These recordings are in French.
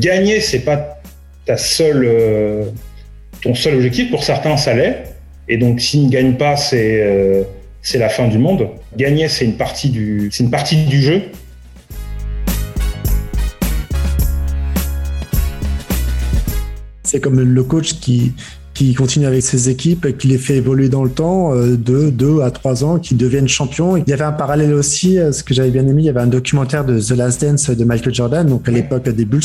gagner, c'est pas ta seule, ton seul objectif. Pour certains, ça l'est. Et donc, s'ils ne gagnent pas, c'est c'est la fin du monde. Gagner, c'est une partie du jeu. C'est comme le coach qui, qui continue avec ses équipes qui les fait évoluer dans le temps, euh, de 2 à 3 ans, qui deviennent champions. Il y avait un parallèle aussi, euh, ce que j'avais bien aimé, il y avait un documentaire de The Last Dance de Michael Jordan, donc à l'époque des Bulls.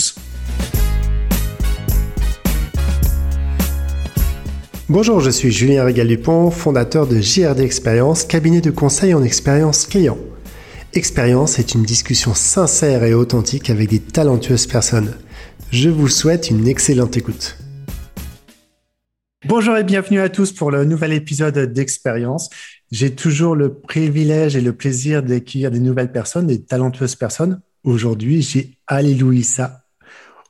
Bonjour, je suis Julien Régal-Dupont, fondateur de JRD Expérience, cabinet de conseil en expérience client. Expérience est une discussion sincère et authentique avec des talentueuses personnes. Je vous souhaite une excellente écoute. Bonjour et bienvenue à tous pour le nouvel épisode d'Expérience. J'ai toujours le privilège et le plaisir d'accueillir des nouvelles personnes, des talentueuses personnes. Aujourd'hui, j'ai Alléluia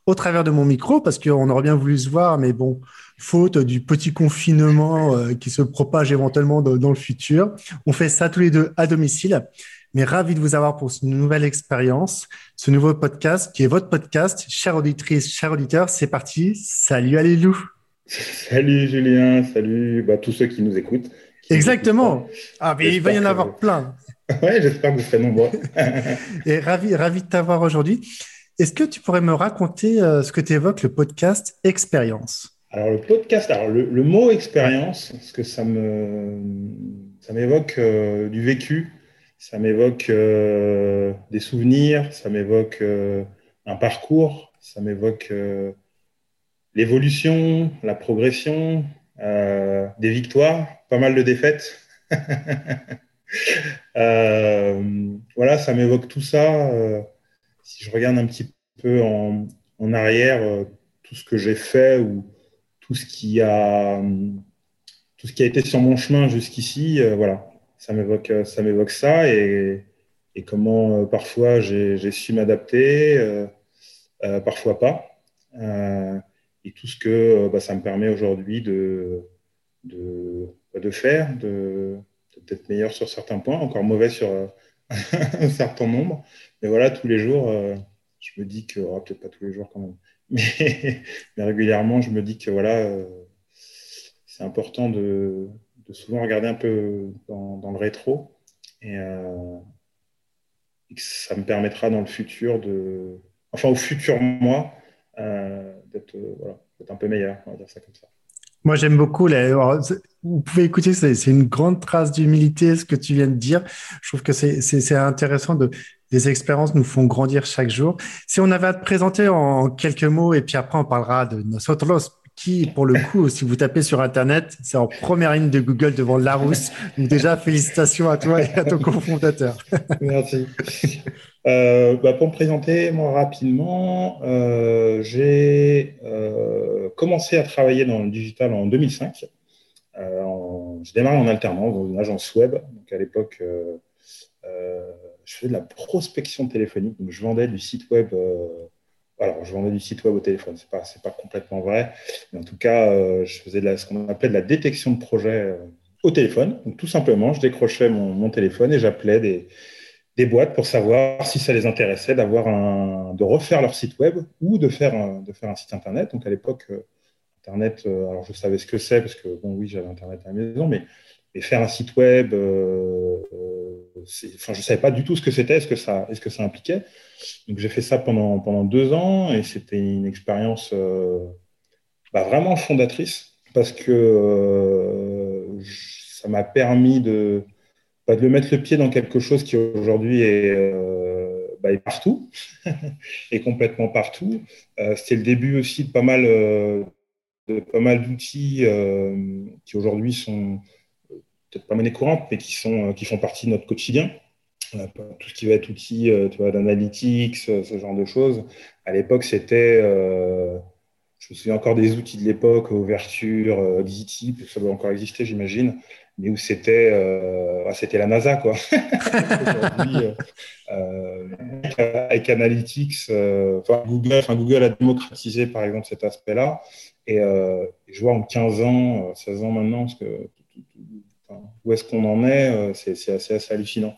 au travers de mon micro parce qu'on aurait bien voulu se voir, mais bon, faute du petit confinement euh, qui se propage éventuellement dans le futur. On fait ça tous les deux à domicile. Mais ravi de vous avoir pour cette nouvelle expérience, ce nouveau podcast qui est votre podcast. Chère auditrice, chers auditeurs, c'est parti. Salut Allélu. Salut Julien, salut bah, tous ceux qui nous écoutent. Exactement. ah, mais il va y en avoir plein. ouais, j'espère que vous serez nombreux. Et ravi, ravi de t'avoir aujourd'hui. Est-ce que tu pourrais me raconter euh, ce que tu évoques le podcast Expérience? Alors le podcast, alors le, mot expérience, parce que ça me ça m'évoque euh, du vécu, ça m'évoque euh, des souvenirs, ça m'évoque un parcours, ça m'évoque l'évolution, la progression, des victoires, pas mal de défaites. voilà, ça m'évoque tout ça. si je regarde un petit peu en, arrière, tout ce que j'ai fait ou tout ce qui a été sur mon chemin jusqu'ici, euh, voilà, ça m'évoque ça et, comment euh, parfois j'ai su m'adapter, euh, parfois pas, et tout ce que bah, ça me permet aujourd'hui de, de, bah, de faire, de peut-être meilleur sur certains points, encore mauvais sur un certain nombre, mais voilà, tous les jours, je me dis que, oh, peut-être pas tous les jours quand même, mais, régulièrement, je me dis que voilà, euh, c'est important de, souvent regarder un peu dans, le rétro euh, et, que ça me permettra dans le futur de, enfin au futur moi, euh, d'être un peu meilleur, on va dire ça comme ça. Moi, j'aime beaucoup. vous pouvez écouter, c'est une grande trace d'humilité, ce que tu viens de dire. Je trouve que c'est intéressant de, les expériences nous font grandir chaque jour. Si on avait à te présenter en quelques mots, et puis après on parlera de nosotros, qui, pour le coup, si vous tapez sur Internet, c'est en première ligne de Google devant Larousse. Donc déjà, félicitations à toi et à ton cofondateur. Merci. Euh, bah, pour me présenter, moi, rapidement, euh, j'ai euh, commencé à travailler dans le digital en 2005. En, je démarre en alternance dans une agence web. Donc à l'époque, je faisais de la prospection téléphonique. Donc je vendais du site web alors, je vendais du site web au téléphone, ce n'est pas, pas complètement vrai. Mais en tout cas, euh, je faisais de ce qu'on appelait de la détection de projet euh, au téléphone. Donc, tout simplement, je décrochais mon, téléphone et j'appelais des, des, boîtes pour savoir si ça les intéressait d'avoir un, de refaire leur site web ou de faire un, de faire un site Internet. Donc, à l'époque, euh, Internet, alors je savais ce que c'est parce que, bon, oui, j'avais Internet à la maison, mais, mais faire un site web, je ne savais pas du tout ce que c'était, ce que ça, est-ce que ça impliquait. Donc j'ai fait ça pendant, pendant deux ans et c'était une expérience euh, bah, vraiment fondatrice parce que euh, ça m'a permis de, bah, de mettre le pied dans quelque chose qui aujourd'hui est, euh, bah, est, partout, et complètement partout. c'était le début aussi de pas mal, de pas mal d'outils qui aujourd'hui sont peut-être pas monnaie courante, mais qui, sont, qui font partie de notre quotidien tout ce qui va être outils euh, d'analytics, ce genre de choses. À l'époque, c'était, euh, je me souviens encore des outils de l'époque, ouverture, euh, ça doit encore exister, j'imagine, mais où c'était, ah, c'était la NASA, quoi. Avec Analytics, Google, enfin, Google a démocratisé, par exemple, cet aspect-là. Et, je vois en 15 ans, 16 ans maintenant, que, où est-ce qu'on en est, c'est assez, hallucinant.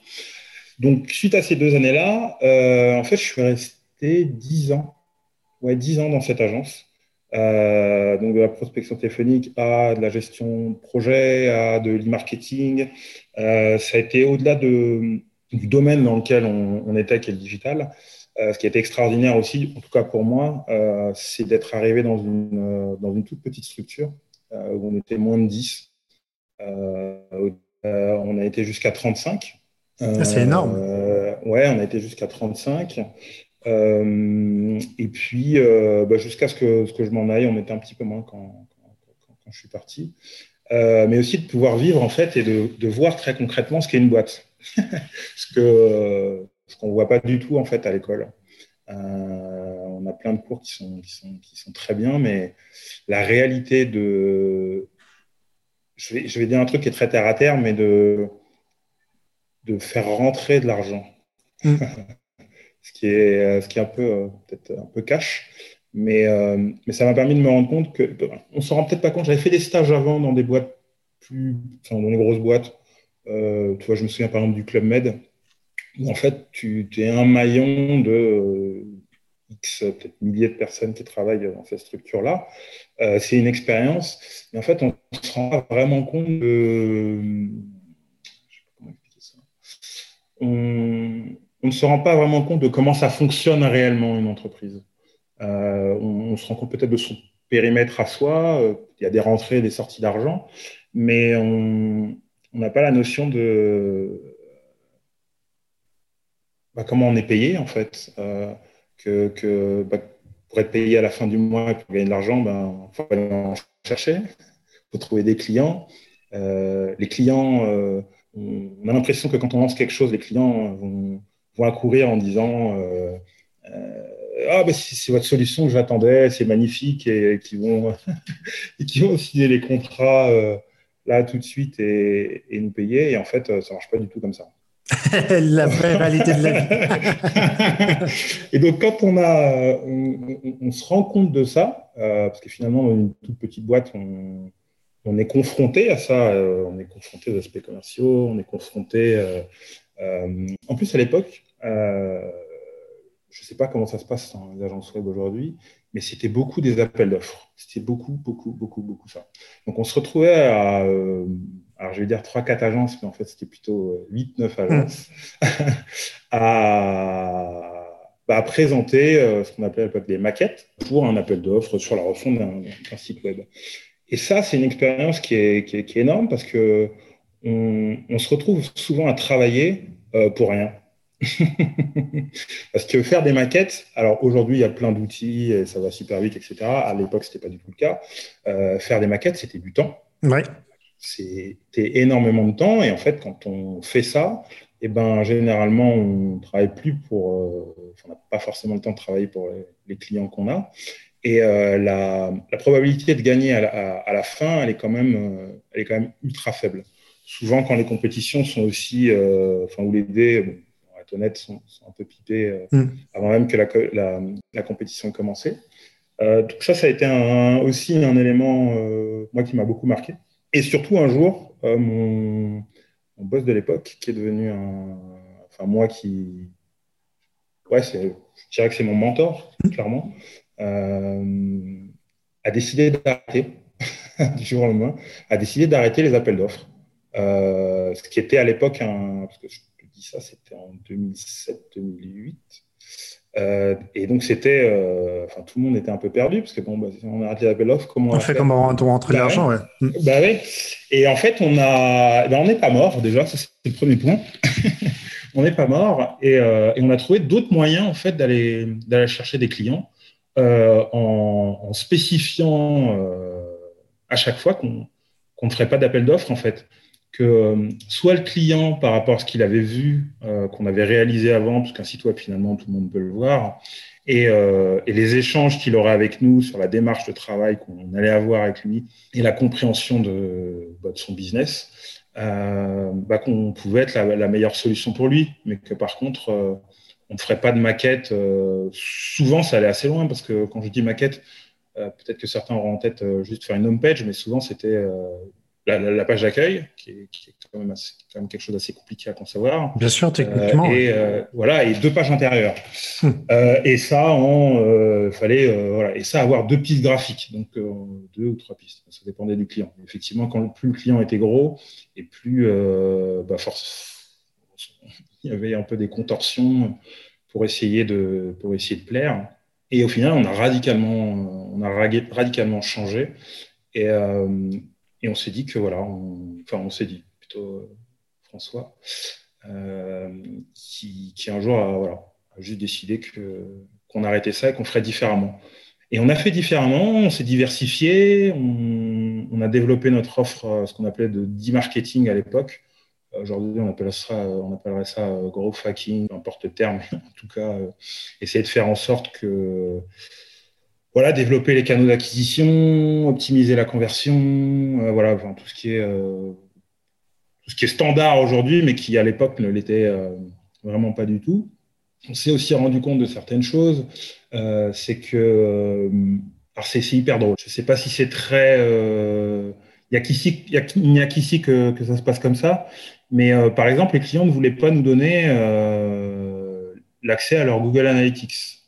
Donc, suite à ces deux années-là, euh, en fait, je suis resté dix ans ouais, 10 ans dans cette agence. Euh, donc de la prospection téléphonique à de la gestion de projet, à de l'e-marketing. Euh, ça a été au-delà de, du domaine dans lequel on, était, qui est le digital. Euh, ce qui été extraordinaire aussi, en tout cas pour moi, euh, c'est d'être arrivé dans une, euh, dans une toute petite structure où on était moins de 10. On a été jusqu'à 35. Ah, c'est énorme. ouais, on a été jusqu'à 35. Euh, et puis, euh, bah, jusqu'à ce que, ce que je m'en aille, on était un petit peu moins quand, quand, quand je suis parti. Euh, mais aussi de pouvoir vivre en fait et de, de voir très concrètement ce qu'est une boîte. ce que ce qu'on voit pas du tout en fait à l'école. on a plein de cours qui sont, qui sont, qui sont très bien, mais la réalité de. Je vais, je vais dire un truc qui est très terre à terre, mais de, de faire rentrer de l'argent. Mm. ce qui est, euh, ce qui est un peu, euh, peut-être un peu cash. Mais, euh, mais ça m'a permis de me rendre compte que, on s'en rend peut-être pas compte. J'avais fait des stages avant dans des boîtes plus, enfin, dans des grosses boîtes. tu vois, je me souviens par exemple du Club Med, où en fait, tu, es un maillon de X, peut-être milliers de personnes qui travaillent dans cette structure-là. c'est une expérience. Mais en fait, on se rend pas vraiment compte de. Je sais pas comment expliquer ça. On, ne se rend pas vraiment compte de comment ça fonctionne réellement une entreprise. Euh, on, se rend compte peut-être de son périmètre à soi, euh, il y a des rentrées, des sorties d'argent, mais on n'a pas la notion de bah, comment on est payé en fait. Euh, que, bah, pour être payé à la fin du mois et pour gagner de l'argent, il ben, faut aller en chercher, il faut trouver des clients. les clients, on a l'impression que quand on lance quelque chose, les clients vont vont accourir en disant euh, euh, ah ben c'est votre solution que j'attendais, c'est magnifique et, qui vont et qui vont signer les contrats euh, là tout de suite et, nous payer et en fait ça marche pas du tout comme ça. la vraie réalité de la vie. et donc quand on a on, se rend compte de ça parce que finalement dans une toute petite boîte on, est confronté à ça, on est confronté aux aspects commerciaux, on est confronté en plus à l'époque euh, je ne sais pas comment ça se passe dans les agences web aujourd'hui, mais c'était beaucoup des appels d'offres. C'était beaucoup, beaucoup, beaucoup, beaucoup ça. Donc on se retrouvait à, euh, alors je vais dire 3-4 agences, mais en fait c'était plutôt 8-9 euh, agences, à, bah, présenter ce qu'on appelait à l'époque des maquettes pour un appel d'offres sur la refonte d'un site web. Et ça, c'est une expérience qui est, qui, est, qui est, énorme parce que on, on, se retrouve souvent à travailler pour rien. Parce que faire des maquettes, alors aujourd'hui il y a plein d'outils et ça va super vite, etc. À l'époque c'était pas du tout le cas. Euh, faire des maquettes c'était du temps. Ouais. C'était énormément de temps et en fait quand on fait ça, eh ben généralement on travaille plus pour, euh, on n'a pas forcément le temps de travailler pour les, clients qu'on a. Et euh, la, la, probabilité de gagner à la, à, la, fin, elle est quand même, elle est quand même ultra faible. Souvent quand les compétitions sont aussi, enfin où les dés honnête, sont, un peu pipés euh, mm. avant même que la, la, compétition ait commencé. Euh, donc ça, ça a été un, aussi un élément, euh, moi, qui m'a beaucoup marqué. Et surtout, un jour, mon, mon, boss de l'époque, qui est devenu un... Enfin, moi qui... Ouais, je dirais que c'est mon mentor, mm. clairement, a décidé d'arrêter, du jour au lendemain, a décidé d'arrêter les appels d'offres. ce qui était à l'époque un... Parce que ça, c'était en 2007-2008. Euh, et donc, c'était. Euh, enfin, tout le monde était un peu perdu, parce que bon, bah, on a arrêté l'appel offre, comment on, fait comment on rentre bah l'argent, ouais. Bah oui. Et en fait, on a. Bah, on n'est pas mort, déjà, ça, c'est le premier point. on n'est pas mort, et, euh, et, on a trouvé d'autres moyens, en fait, d'aller chercher des clients en, en, spécifiant à chaque fois qu'on ne ferait pas d'appel d'offres, en fait euh, soit le client, par rapport à ce qu'il avait vu, euh, qu'on avait réalisé avant, parce qu'un site web, finalement, tout le monde peut le voir, et, euh, et les échanges qu'il aurait avec nous sur la démarche de travail qu'on allait avoir avec lui, et la compréhension de, bah, son business, bah, qu'on pouvait être la, la, meilleure solution pour lui, mais que par contre, on ne ferait pas de maquette. souvent, ça allait assez loin, parce que quand je dis maquette, peut-être que certains auront en tête juste faire une home page, mais souvent, c'était la, page d'accueil, qui, est, quand même, quand même quelque chose d'assez compliqué à concevoir. Bien sûr, techniquement. et voilà, et deux pages intérieures. Hmm. et ça, fallait voilà, et ça avoir deux pistes graphiques, donc deux ou trois pistes. Ça dépendait du client. Effectivement, quand plus le client était gros et plus bah, force, il y avait un peu des contorsions pour essayer de pour essayer de plaire. Et au final, on a radicalement, on a radicalement changé. Et, euh, et on s'est dit que voilà, enfin, on s'est dit plutôt euh, François, euh, qui, un jour a, voilà, a juste décidé qu'on arrêtait ça et qu'on ferait différemment. Et on a fait différemment, on s'est diversifié, on, a développé notre offre, ce qu'on appelait de e-marketing à l'époque, Aujourd'hui, on, on appellerait ça euh, growth hacking, n'importe terme, en tout cas, euh, essayer de faire en sorte que, voilà, développer les canaux d'acquisition, optimiser la conversion, euh, voilà, enfin, tout ce qui est standard aujourd'hui, mais qui à l'époque ne l'était vraiment pas du tout. On s'est aussi rendu compte de certaines choses, c'est que, alors c'est hyper drôle. Je ne sais pas si c'est très il n'y a qu'ici que, ça se passe comme ça. Mais euh, par exemple, les clients ne voulaient pas nous donner euh, l'accès à leur Google Analytics.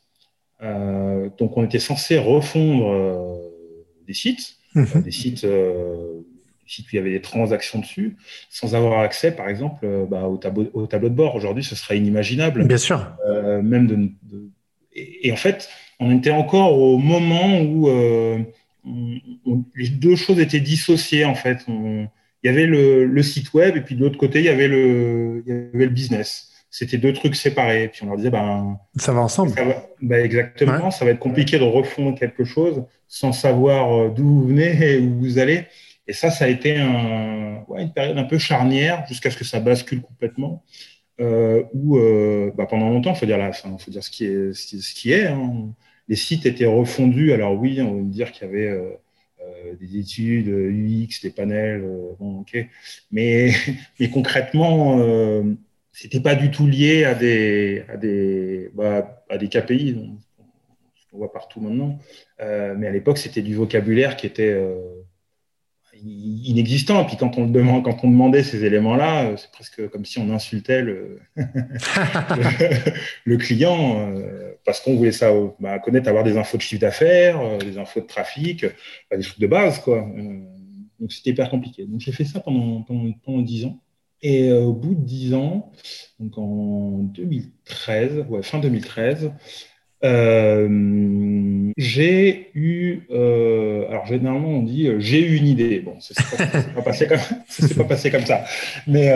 Euh, donc, on était censé refondre des sites, mhm. des sites, sites où il y avait des transactions dessus, sans avoir accès, par exemple, bah, au, tableau, au tableau de bord. Aujourd'hui, ce serait inimaginable. Bien sûr. même de, Et, en fait, on était encore au moment où les deux choses étaient dissociées, en fait. On, il y avait le, site web et puis de l'autre côté, il y avait le, il y avait le business. C'était deux trucs séparés. Puis on leur disait, ben, ça va ensemble. ben exactement, ça va être compliqué de refondre quelque chose sans savoir euh, d'où vous venez et où vous allez. Et ça, ça a été un, ouais, une période un peu charnière jusqu'à ce que ça bascule complètement. Euh, où euh, bah, pendant longtemps, il faut dire, là, faut dire ce qui est. Ce qui est hein. Les sites étaient refondus. Alors oui, on va me dire qu'il y avait. Euh, euh, des études UX, des panels, euh, bon, ok. Mais, mais concrètement, euh, c'était pas du tout lié à des, à des, bah, à des KPI, ce qu'on voit partout maintenant. mais à l'époque, c'était du vocabulaire qui était inexistant. Et puis quand on, demande, quand on demandait ces éléments-là, c'est presque comme si on insultait le, le, client parce qu'on voulait ça, bah, connaître, avoir des infos de chiffre d'affaires, euh, des infos de trafic, bah, des trucs de base, quoi. Euh, donc c'était hyper compliqué. Donc j'ai fait ça pendant, pendant, 10 ans. Et euh, au bout de 10 ans, donc en 2013, ouais, fin 2013, j'ai eu, alors généralement on dit j'ai eu une idée. Bon, ça s'est pas, passé comme, pas passé comme ça. Mais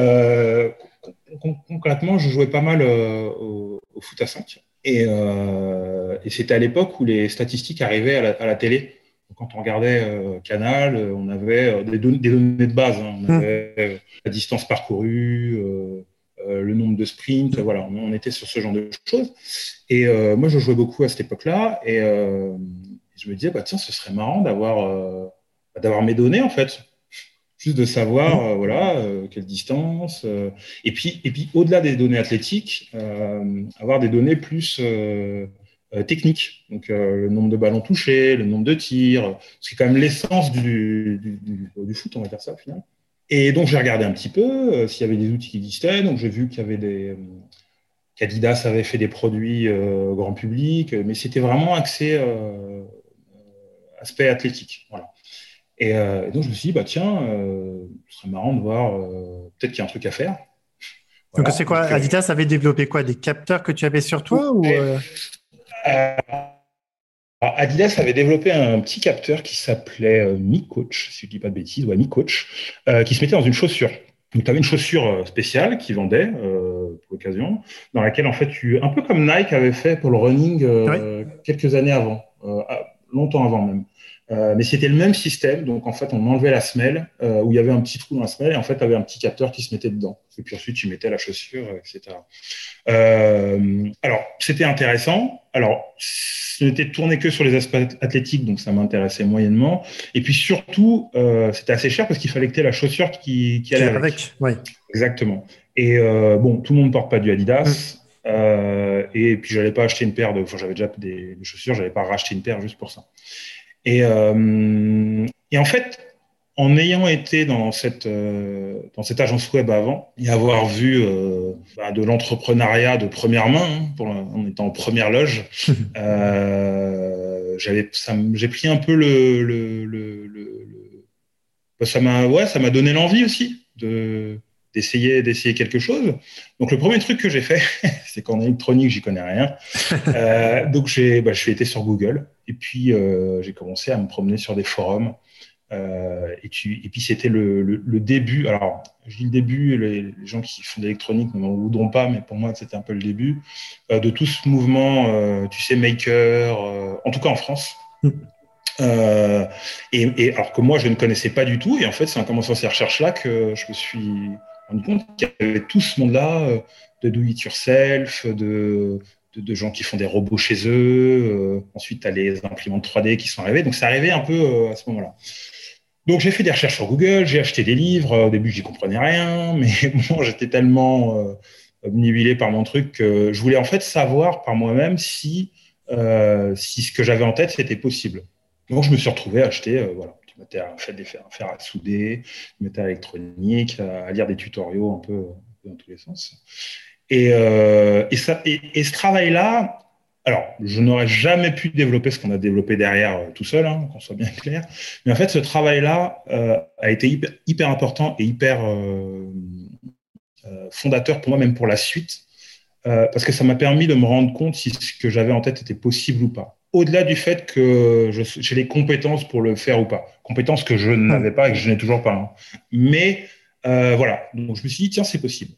concrètement, je jouais pas mal au, au, foot à 5. Euh, et, c'était à l'époque où les statistiques arrivaient à la, télé. Quand on regardait euh, Canal, euh, on avait des, données, de base. Hein. On mmh. avait la distance parcourue, le nombre de sprints. Voilà, on, était sur ce genre de choses. Et moi, je jouais beaucoup à cette époque-là. Et je me disais, bah, tiens, ce serait marrant d'avoir d'avoir mes données, en fait juste de savoir euh, voilà euh, quelle distance euh, et puis et puis au-delà des données athlétiques avoir des données plus techniques donc le nombre de ballons touchés le nombre de tirs c'est quand même l'essence du, du, foot on va dire ça au final. Et donc j'ai regardé un petit peu s'il y avait des outils qui existaient. Donc j'ai vu qu'il y avait des qu'Adidas avait fait des produits grand public mais c'était vraiment axé aspect athlétique. Voilà. Euh, et, donc, je me suis dit, bah, tiens, euh, ce serait marrant de voir, euh, peut-être qu'il y a un truc à faire. Donc, c'est quoi Adidas avait développé quoi? Des capteurs que tu avais sur toi ou Adidas avait développé un petit capteur qui s'appelait Mi Coach, si je ne dis pas de bêtises, ouais, Mi Coach, qui se mettait dans une chaussure. Donc, tu avais une chaussure spéciale qui vendait pour l'occasion, dans laquelle, en fait, tu, un peu comme Nike avait fait pour le running quelques années avant, longtemps avant même. Euh, mais c'était le même système. Donc, en fait, on enlevait la semelle euh, où il y avait un petit trou dans la semelle et en fait, tu avais un petit capteur qui se mettait dedans. Et puis ensuite, tu mettais la chaussure, etc. Euh, alors, c'était intéressant. Alors, ce n'était tourné que sur les aspects athlétiques, donc ça m'intéressait moyennement. Et puis surtout, c'était assez cher parce qu'il fallait que tu aies la chaussure qui, qui allait avec. avec. Exactement. Et bon, tout le monde ne porte pas du Adidas. Mm. et puis, j'allais pas acheter une paire de. Enfin, j'avais déjà des, des chaussures, j'allais pas racheter une paire juste pour ça. Et, euh, et en fait, en ayant été dans cette, euh, dans cette agence web avant et avoir vu euh, bah, de l'entrepreneuriat de première main, hein, pour, en étant en première loge, euh, j'ai pris un peu le, le, le, le bah, ça m'a ouais, ça m'a donné l'envie aussi de d'essayer d'essayer quelque chose. Donc le premier truc que j'ai fait, c'est qu'en électronique, j'y connais rien. euh, donc j'ai bah, je suis été sur Google et puis euh, j'ai commencé à me promener sur des forums euh, et, tu, et, puis c'était le, le, début. Alors, je dis le début, les, gens qui font de l'électronique ne m'en voudront pas, mais pour moi, c'était un peu le début euh, de tout ce mouvement, euh, tu sais, maker, en tout cas en France. Mm. Et, et, alors que moi, je ne connaissais pas du tout. Et en fait, c'est en commençant ces recherches-là que je me suis compte qu'il y avait tout ce monde-là de do it yourself, de, de, gens qui font des robots chez eux. ensuite, tu as les imprimantes 3D qui sont arrivées. Donc, c'est arrivé un peu à ce moment-là. Donc j'ai fait des recherches sur Google, j'ai acheté des livres. Au début, j'y comprenais rien, mais bon, j'étais tellement euh, obnubilé par mon truc que je voulais en fait savoir par moi-même si euh, si ce que j'avais en tête c'était possible. Donc je me suis retrouvé à acheter, euh, voilà, tu mettais à faire des fers, à souder, du métal électronique, à, lire des tutoriaux un peu, dans tous les sens. Et, euh, ça, et, ce travail-là, alors, je n'aurais jamais pu développer ce qu'on a développé derrière euh, tout seul, hein, qu'on soit bien clair. Mais en fait, ce travail-là euh, a été hyper, important et hyper fondateur pour moi, même pour la suite, parce que ça m'a permis de me rendre compte si ce que j'avais en tête était possible ou pas. Au-delà du fait que j'ai les compétences pour le faire ou pas, compétences que je n'avais pas et que je n'ai toujours pas. Hein. Mais voilà, donc je me suis dit tiens, c'est possible.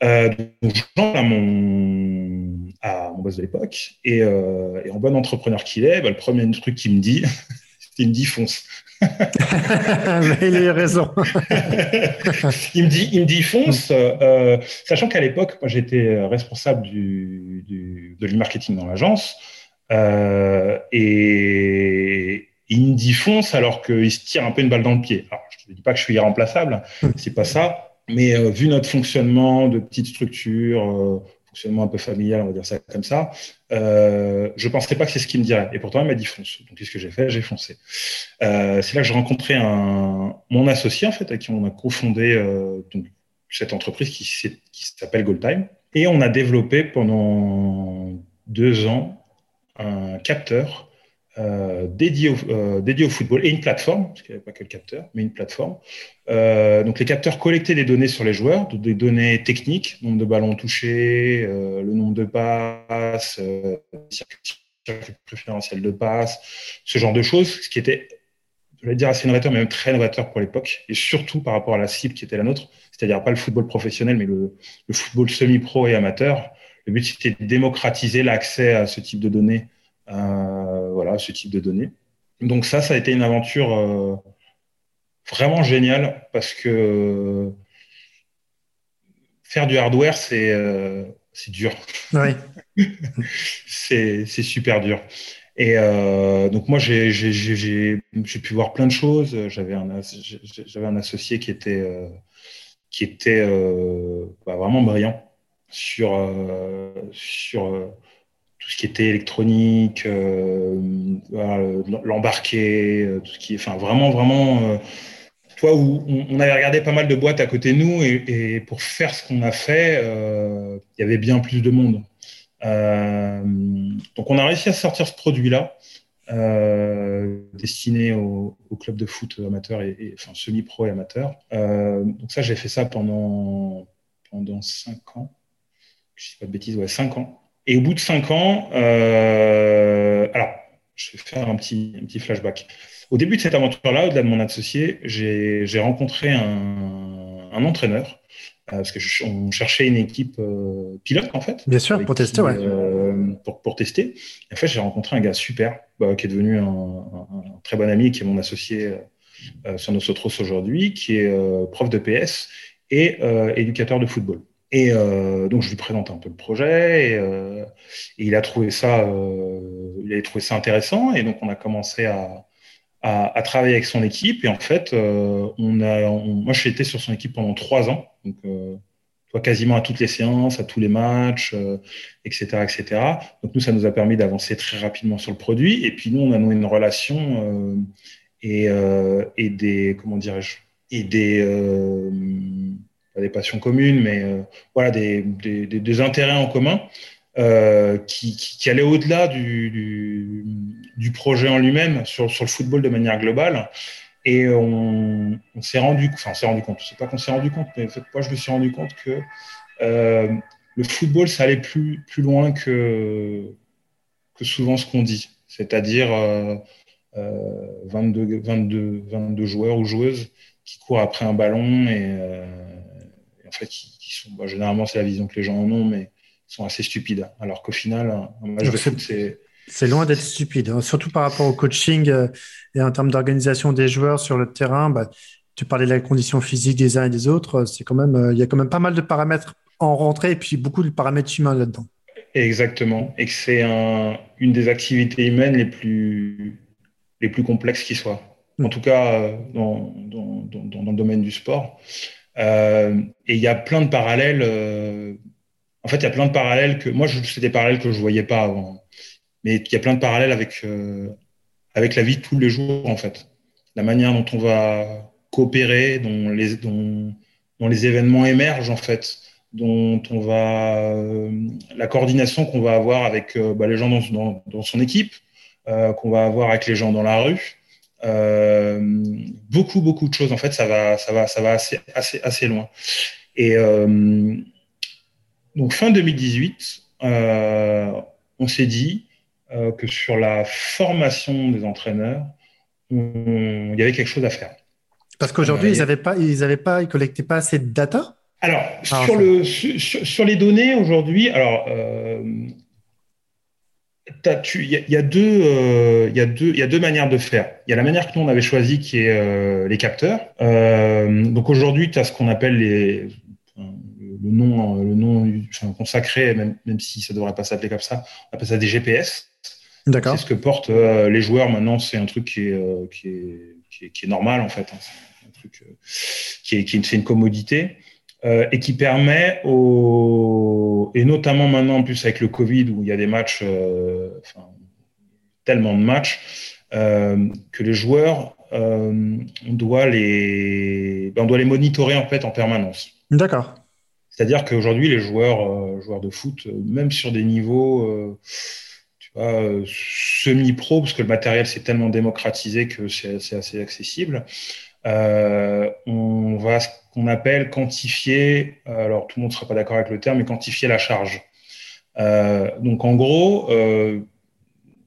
donc, à mon à mon boss de l'époque. Et, euh, et, en bon entrepreneur qu'il est, bah, le premier truc qu'il me dit, il me dit fonce. Il a raison. il, me dit, il me dit fonce, euh, sachant qu'à l'époque, moi j'étais responsable du, du, de l'e-marketing dans l'agence. Euh, et il me dit fonce alors qu'il se tire un peu une balle dans le pied. Alors, je ne dis pas que je suis irremplaçable, c'est pas ça. Mais euh, vu notre fonctionnement de petite structure, euh, fonctionnement un peu familial, on va dire ça comme ça, euh, je ne pensais pas que c'est ce qu'il me dirait. Et pourtant, il m'a dit fonce. Donc, qu'est-ce que j'ai fait? J'ai foncé. Euh, c'est là que j'ai rencontré un, mon associé, en fait, avec qui on a cofondé euh, donc, cette entreprise qui, qui s'appelle Goldtime. Et on a développé pendant deux ans un capteur euh, dédié, au, euh, dédié, au, football et une plateforme, parce qu'il n'y avait pas que le capteur, mais une plateforme. Euh, donc les capteurs collectaient des données sur les joueurs, des données techniques, nombre de ballons touchés, le nombre de passes, circuit préférentiel de passes, ce genre de choses, ce qui était, je vais dire, assez novateur, mais même très novateur pour l'époque, et surtout par rapport à la cible qui était la nôtre, c'est-à-dire pas le football professionnel, mais le football semi-pro et amateur. Le but, c'était de démocratiser l'accès à ce type de données euh, voilà, ce type de données. Donc ça, ça a été une aventure euh, vraiment géniale parce que faire du hardware, c'est euh, dur. Oui. c'est super dur. Et euh, donc moi, j'ai pu voir plein de choses. J'avais un, un associé qui était, euh, qui était euh, bah, vraiment brillant sur, sur tout ce qui était électronique, euh, l'embarqué, euh, tout ce qui, enfin vraiment, vraiment, euh, toi où on, avait regardé pas mal de boîtes à côté de nous et, pour faire ce qu'on a fait, euh, il y avait bien plus de monde. Euh, donc on a réussi à sortir ce produit-là, destiné au, au, club de foot amateur et, et enfin semi-pro et amateur. donc ça, j'ai fait ça pendant pendant cinq ans. Je sais pas de bêtises, ouais, cinq ans. Et au bout de cinq ans, euh, alors, je vais faire un petit, un petit flashback. Au début de cette aventure-là, au-delà de mon associé, j'ai rencontré un, un entraîneur euh, parce que on cherchait une équipe euh, pilote en fait. Bien sûr, pour tester, ouais. Pour, pour tester. Et en fait, j'ai rencontré un gars super bah, qui est devenu un, un, très bon ami, qui est mon associé sur Nosotros aujourd'hui, qui est prof de PS et éducateur de football. Et euh, donc, je lui présente un peu le projet et, euh, il a trouvé ça, euh, il a trouvé ça intéressant. Et donc, on a commencé à, à, à travailler avec son équipe. Et en fait, euh, on a, on, moi, j'ai été sur son équipe pendant trois ans. Donc, euh, toi, quasiment à toutes les séances, à tous les matchs, etc., euh, etc. Donc, nous, ça nous a permis d'avancer très rapidement sur le produit. Et puis, nous, on a noué une relation et, et des, comment dirais-je, et des, pas des passions communes, mais voilà, des, des, des, intérêts en commun. qui, qui, allaient au-delà du, du, projet en lui-même sur, sur, le football de manière globale. Et on, s'est rendu, enfin, on s'est rendu compte, c'est pas qu'on s'est rendu compte, mais en fait, moi, je me suis rendu compte que euh, le football, ça allait plus, plus loin que, que souvent ce qu'on dit. C'est-à-dire euh, euh, 22, 22, 22 joueurs ou joueuses qui courent après un ballon et, euh, en fait, qui, sont, bah, généralement, c'est la vision que les gens en ont, mais ils sont assez stupides. Alors qu'au final, un match de foot, c'est c'est loin d'être stupide, hein. surtout par rapport au coaching euh, et en termes d'organisation des joueurs sur le terrain. Bah, tu parlais de la condition physique des uns et des autres. C'est quand même, euh, il y a quand même pas mal de paramètres en rentrée et puis beaucoup de paramètres humains là-dedans. Exactement, et que c'est une des activités humaines les plus, les plus complexes qui soient. En tout cas, euh, dans, dans, dans, le domaine du sport. Et il y a plein de parallèles. en fait, il y a plein de parallèles que moi, c'est des parallèles que je voyais pas avant mais il y a plein de parallèles avec, euh, avec la vie de tous les jours, en fait. La manière dont on va coopérer, dont les, dont, dont les événements émergent, en fait, dont on va. Euh, la coordination qu'on va avoir avec euh, bah, les gens dans, dans son équipe, qu'on va avoir avec les gens dans la rue. Beaucoup, beaucoup de choses, en fait, ça va, ça va, ça va assez, assez, assez loin. Et donc, fin 2018, on s'est dit, euh, que sur la formation des entraîneurs, il y avait quelque chose à faire. Parce qu'aujourd'hui, ils n'avaient pas, ils avaient pas, ils collectaient pas assez de data? Alors ah, sur le sur, sur, les données aujourd'hui, alors euh, il y, y, a deux euh, y a deux il y a deux manières de faire. Il y a la manière que nous on avait choisi qui est euh, les capteurs. Euh, donc aujourd'hui, tu as ce qu'on appelle les le nom le nom enfin, consacré même même si ça devrait pas s'appeler comme ça, on appelle ça des GPS. D'accord. C'est ce que portent euh, les joueurs maintenant. C'est un truc qui est, qui est, qui, est, qui, est, normal en fait. Hein. C'est un truc qui est, qui est une commodité et qui permet aux et notamment maintenant en plus avec le Covid où il y a des matchs, enfin, tellement de matchs que les joueurs on doit les ben, on doit les monitorer en fait en permanence. D'accord. C'est-à-dire qu'aujourd'hui les joueurs joueurs de foot même sur des niveaux euh, semi-pro, parce que le matériel s'est tellement démocratisé que c'est assez accessible. Euh, on va ce qu'on appelle quantifier, alors tout le monde ne sera pas d'accord avec le terme, mais quantifier la charge. Euh, donc en gros, euh,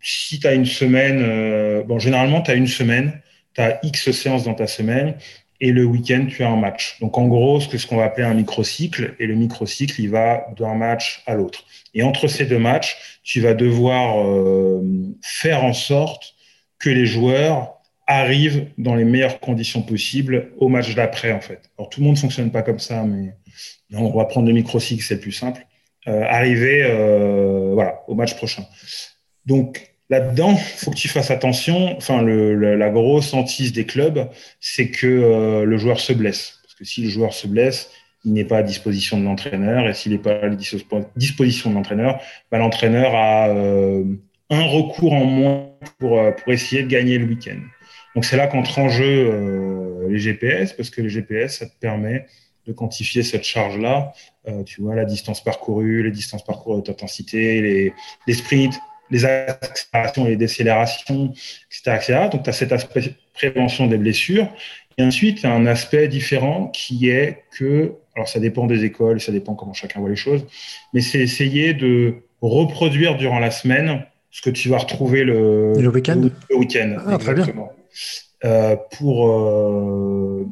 si tu as une semaine, euh, bon, généralement tu as une semaine, tu as X séances dans ta semaine, et le week-end, tu as un match. Donc, en gros, ce que ce qu'on va appeler un microcycle, et le microcycle, il va d'un match à l'autre. Et entre ces deux matchs, tu vas devoir euh, faire en sorte que les joueurs arrivent dans les meilleures conditions possibles au match d'après, en fait. Alors, tout le monde fonctionne pas comme ça, mais on va prendre le microcycle, c'est plus simple. Euh, arriver, euh, voilà, au match prochain. Donc, Là-dedans, il faut que tu fasses attention. Enfin, la, grosse hantise des clubs, c'est que euh, le joueur se blesse. Parce que si le joueur se blesse, il n'est pas à disposition de l'entraîneur. Et s'il n'est pas à disposition de l'entraîneur, bah, l'entraîneur a un recours en moins pour essayer de gagner le week-end. Donc c'est là qu'entre en jeu les GPS, parce que les GPS, ça te permet de quantifier cette charge-là. tu vois, la distance parcourue, les distances parcourues de intensité, les, les sprints, les accélérations et les décélérations, etc. Donc, tu as cet aspect prévention des blessures. Et ensuite, tu as un aspect différent qui est que, alors ça dépend des écoles, ça dépend comment chacun voit les choses, mais c'est essayer de reproduire durant la semaine ce que tu vas retrouver le, le week-end? Le, week-end, ah, très bien. Euh, pour, euh,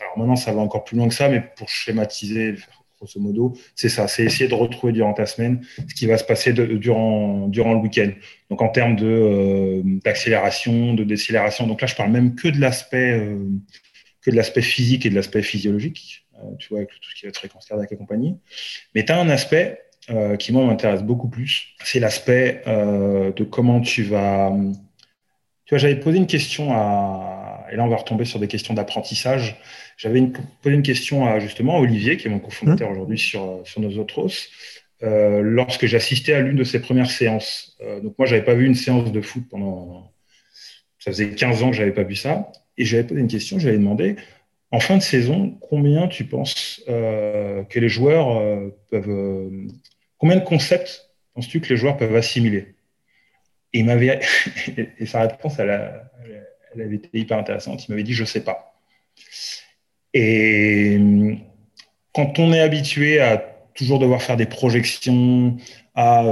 alors maintenant, ça va encore plus loin que ça, mais pour schématiser, grosso modo, c'est ça, c'est essayer de retrouver durant ta semaine ce qui va se passer durant, durant le week-end. Donc en termes euh, d'accélération, de décélération, donc là je parle même que de l'aspect, que de l'aspect physique et de l'aspect physiologique, tu vois, avec tout ce qui va être fréquence cardiaque et compagnie. Mais tu as un aspect qui moi m'intéresse beaucoup plus, c'est l'aspect de comment tu vas... Tu vois, j'avais posé une question à... Et là on va retomber sur des questions d'apprentissage. J'avais posé une question à justement Olivier, qui est mon cofondateur mmh. aujourd'hui sur, sur Nosotros, euh, lorsque j'assistais à l'une de ses premières séances. Euh, donc moi, j'avais pas vu une séance de foot pendant Ça faisait 15 ans que j'avais pas vu ça. Et j'avais posé une question, j'avais demandé, en fin de saison, combien tu penses euh, que les joueurs euh, peuvent... Euh, combien de concepts penses-tu que les joueurs peuvent assimiler? Et sa réponse, elle, avait été hyper intéressante. Il m'avait dit, je sais pas. Et quand on est habitué à toujours devoir faire des projections, à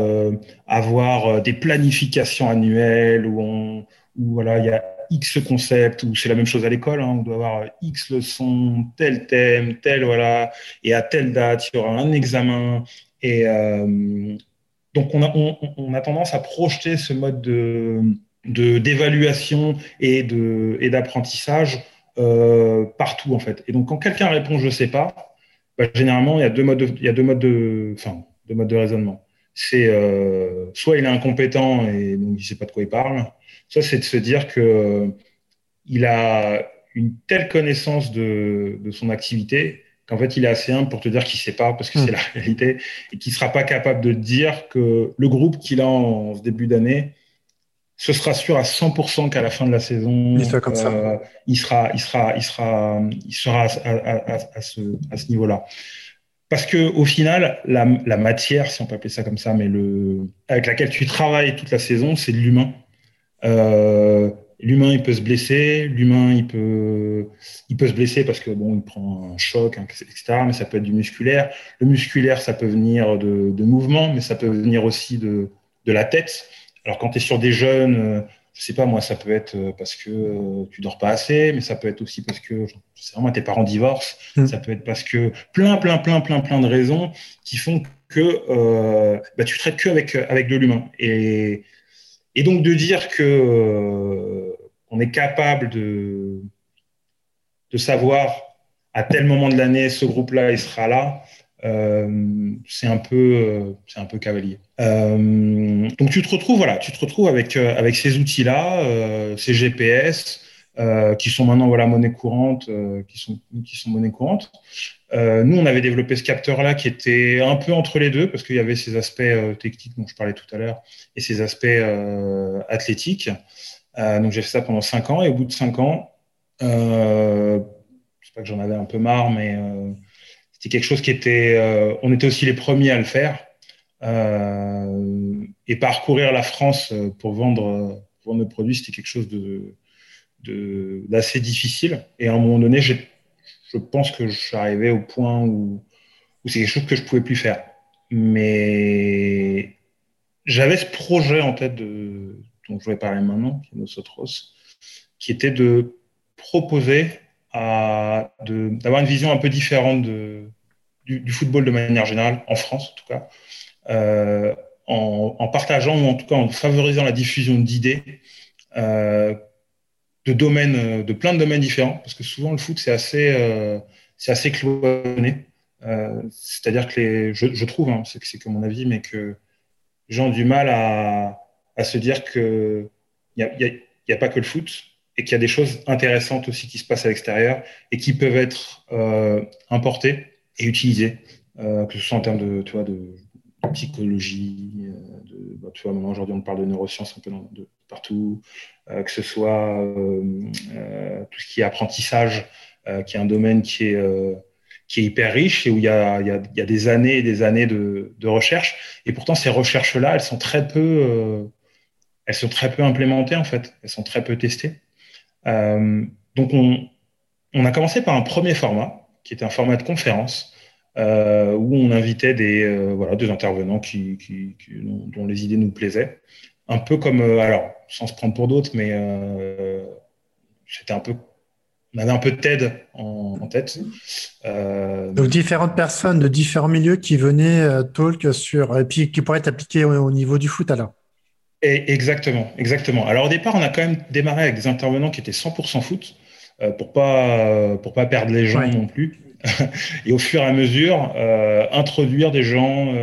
avoir des planifications annuelles où voilà, il y a X concepts, ou c'est la même chose à l'école, hein, on doit avoir X leçons, tel thème, tel, voilà, et à telle date, il y aura un examen. Et euh, donc, on a, tendance à projeter ce mode de, d'évaluation et, d'apprentissage euh, partout, en fait. Et donc, quand quelqu'un répond je sais pas, bah, généralement, il y a deux modes de, il de, raisonnement. C'est euh, soit il est incompétent et donc il ne sait pas de quoi il parle, ça, c'est de se dire que euh, il a une telle connaissance de, son activité qu'en fait, il est assez humble pour te dire qu'il ne sait pas, parce que c'est hmm. la réalité, et qu'il ne sera pas capable de dire que le groupe qu'il a en, ce début d'année, ce sera sûr à 100% qu'à la fin de la saison, il, comme ça. Il sera, il sera, il sera, il sera à, ce, niveau-là. Parce que au final, la, la, matière, si on peut appeler ça comme ça, mais le, avec laquelle tu travailles toute la saison, c'est de l'humain. Euh, l'humain, il peut se blesser. L'humain, il peut, il peut se blesser parce que bon, il prend un choc, etc. Mais ça peut être du musculaire. Le musculaire, ça peut venir de, de mouvements, mais ça peut venir aussi de, de la tête. Alors, quand tu es sur des jeunes, euh, je sais pas, moi, ça peut être euh, parce que tu dors pas assez, mais ça peut être aussi parce que, c'est vraiment tes parents divorcent. Mmh. Ça peut être parce que plein, plein, plein, plein, plein de raisons qui font que euh, bah, tu traites que avec, avec de l'humain. Et et donc de dire que euh, on est capable de, de savoir à tel moment de l'année ce groupe-là il sera là, euh, c'est un peu euh, c'est un peu cavalier. donc tu te retrouves voilà, tu te retrouves avec avec ces outils-là, ces GPS. qui sont maintenant voilà monnaie courante, qui sont qui sont monnaie courante. Euh, nous, on avait développé ce capteur-là qui était un peu entre les deux parce qu'il y avait ces aspects euh, techniques dont je parlais tout à l'heure et ces aspects euh, donc j'ai fait ça pendant cinq ans et au bout de cinq ans, je sais pas que j'en avais un peu marre, mais c'était quelque chose qui était, on était aussi les premiers à le faire et parcourir la France pour vendre, vendre nos produits, c'était quelque chose de d'assez difficile. Et à un moment donné, je pense que je suis au point où, c'est quelque chose que je pouvais plus faire. Mais j'avais ce projet en tête de, dont je vais parler maintenant, qui est Nosotros, qui était de proposer d'avoir une vision un peu différente du, football de manière générale, en France en tout cas, euh, en, partageant ou en tout cas en favorisant la diffusion d'idées euh, de domaines, de plein de domaines différents, parce que souvent le foot c'est assez, euh, c'est assez cloisonné. Euh, c'est-à-dire que les, je, trouve, hein, c'est que mon avis, mais que les gens du mal à, à se dire que il n'y a, y a, pas que le foot et qu'il y a des choses intéressantes aussi qui se passent à l'extérieur et qui peuvent être euh, importées et utilisées, euh, que ce soit en termes de, tu vois, de, psychologie, de, bah, tu vois, maintenant aujourd'hui on parle de neurosciences un peu partout, euh, que ce soit euh, euh, tout ce qui est apprentissage, qui est un domaine qui est qui est hyper riche et où il y a, y a, y a des années et des années de, de, recherche. Et pourtant, ces recherches-là, elles sont très peu, elles sont très peu implémentées en fait. Elles sont très peu testées. Euh, donc, on, a commencé par un premier format, qui était un format de conférence, euh, où on invitait des, euh, voilà, intervenants qui, dont, les idées nous plaisaient. Un peu comme, alors, sans se prendre pour d'autres, mais c'était un peu on avait un peu de TED en, tête. Donc différentes personnes de différents milieux qui venaient talk sur et puis qui pourraient être appliquées au, niveau du foot alors? Et exactement, exactement. Alors au départ, on a quand même démarré avec des intervenants qui étaient 100% foot pour pas pour pas perdre les gens non plus. et au fur et à mesure, introduire des gens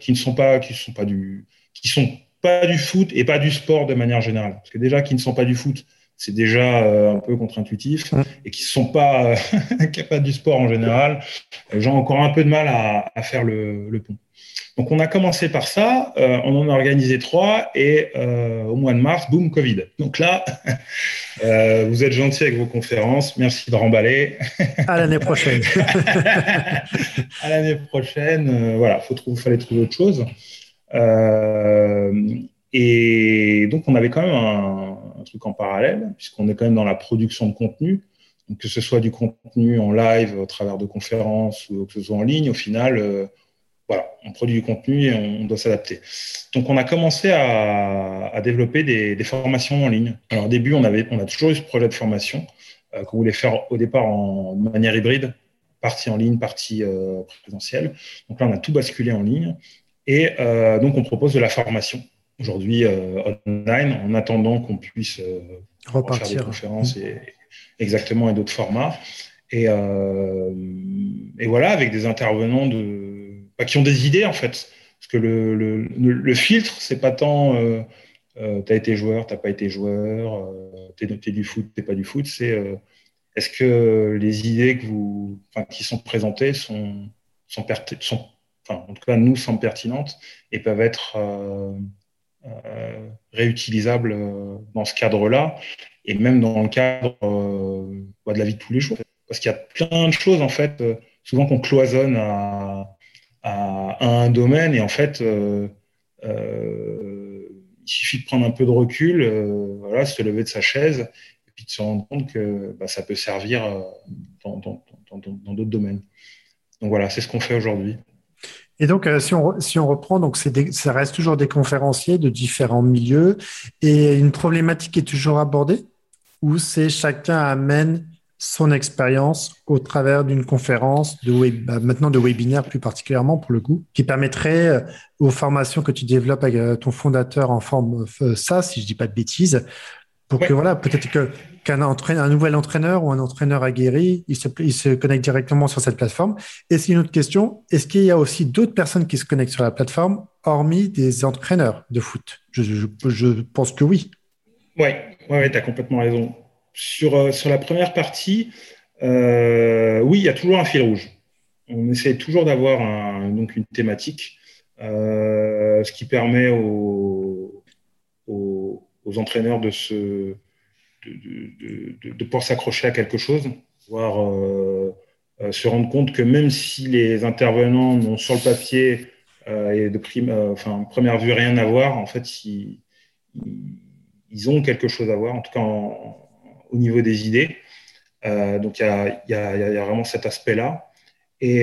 qui ne sont pas qui sont pas du qui sont pas du foot et pas du sport de manière générale. Parce que déjà, qui ne sont pas du foot, c'est déjà euh, un peu contre-intuitif et qui ne sont pas capables du sport en général, les gens ont encore un peu de mal à, faire le, pont. Donc on a commencé par ça, on en a organisé trois et au mois de mars, boum, Covid. Donc là, vous êtes gentil avec vos conférences, merci de remballer. À l'année prochaine. à l'année prochaine, voilà, il fallait trouver autre chose. Euh, et donc, on avait quand même un, truc en parallèle, puisqu'on est quand même dans la production de contenu. Donc, que ce soit du contenu en live au travers de conférences ou que ce soit en ligne, au final, euh, voilà, on produit du contenu et on, doit s'adapter. Donc, on a commencé à, développer des, formations en ligne. Alors, au début, on, avait, on a toujours eu ce projet de formation euh, qu'on voulait faire au départ en manière hybride, partie en ligne, partie euh, présentielle. Donc là, on a tout basculé en ligne. Et euh, donc, on propose de la formation aujourd'hui euh, online en attendant qu'on puisse repartir faire des conférences et, exactement et d'autres formats. Et, et, voilà, avec des intervenants de, qui ont des idées en fait. Parce que le, le, le filtre, c'est pas tant euh, tu as été joueur, tu n'as pas été joueur, tu es, du foot, tu pas du foot. C'est est-ce que les idées que vous, qui sont présentées sont, sont, en tout cas, nous, semblent pertinentes et peuvent être euh, euh, réutilisables euh, dans ce cadre-là et même dans le cadre bah, de la vie de tous les jours. Parce qu'il y a plein de choses, en fait, souvent qu'on cloisonne à, un domaine et en fait, il suffit de prendre un peu de recul, voilà, se lever de sa chaise et puis de se rendre compte que bah, ça peut servir dans d'autres domaines. Donc voilà, c'est ce qu'on fait aujourd'hui. Et donc, euh, si, on, si on reprend, donc ça reste toujours des conférenciers de différents milieux et une problématique est toujours abordée où c'est chacun amène son expérience au travers d'une conférence, de web, bah, maintenant de webinaire plus particulièrement pour le coup, qui permettrait euh, aux formations que tu développes avec euh, ton fondateur en forme ça, si je dis pas de bêtises, pour que voilà, peut-être que qu'un un nouvel entraîneur ou un entraîneur aguerri, il se, il se connecte directement sur cette plateforme. Et c'est une autre question, est-ce qu'il y a aussi d'autres personnes qui se connectent sur la plateforme, hormis des entraîneurs de foot? Je, je, pense que oui. Oui, ouais, tu as complètement raison. Sur, euh, sur la première partie, euh, oui, il y a toujours un fil rouge. On essaie toujours d'avoir une thématique, euh, ce qui permet aux, entraîneurs de se de, pouvoir s'accrocher à quelque chose, voire se rendre compte que même si les intervenants n'ont sur le papier et de prime, enfin, première vue rien à voir, en fait, ils, ils ont quelque chose à voir, en tout cas au niveau des idées. donc il y a, vraiment cet aspect-là. Et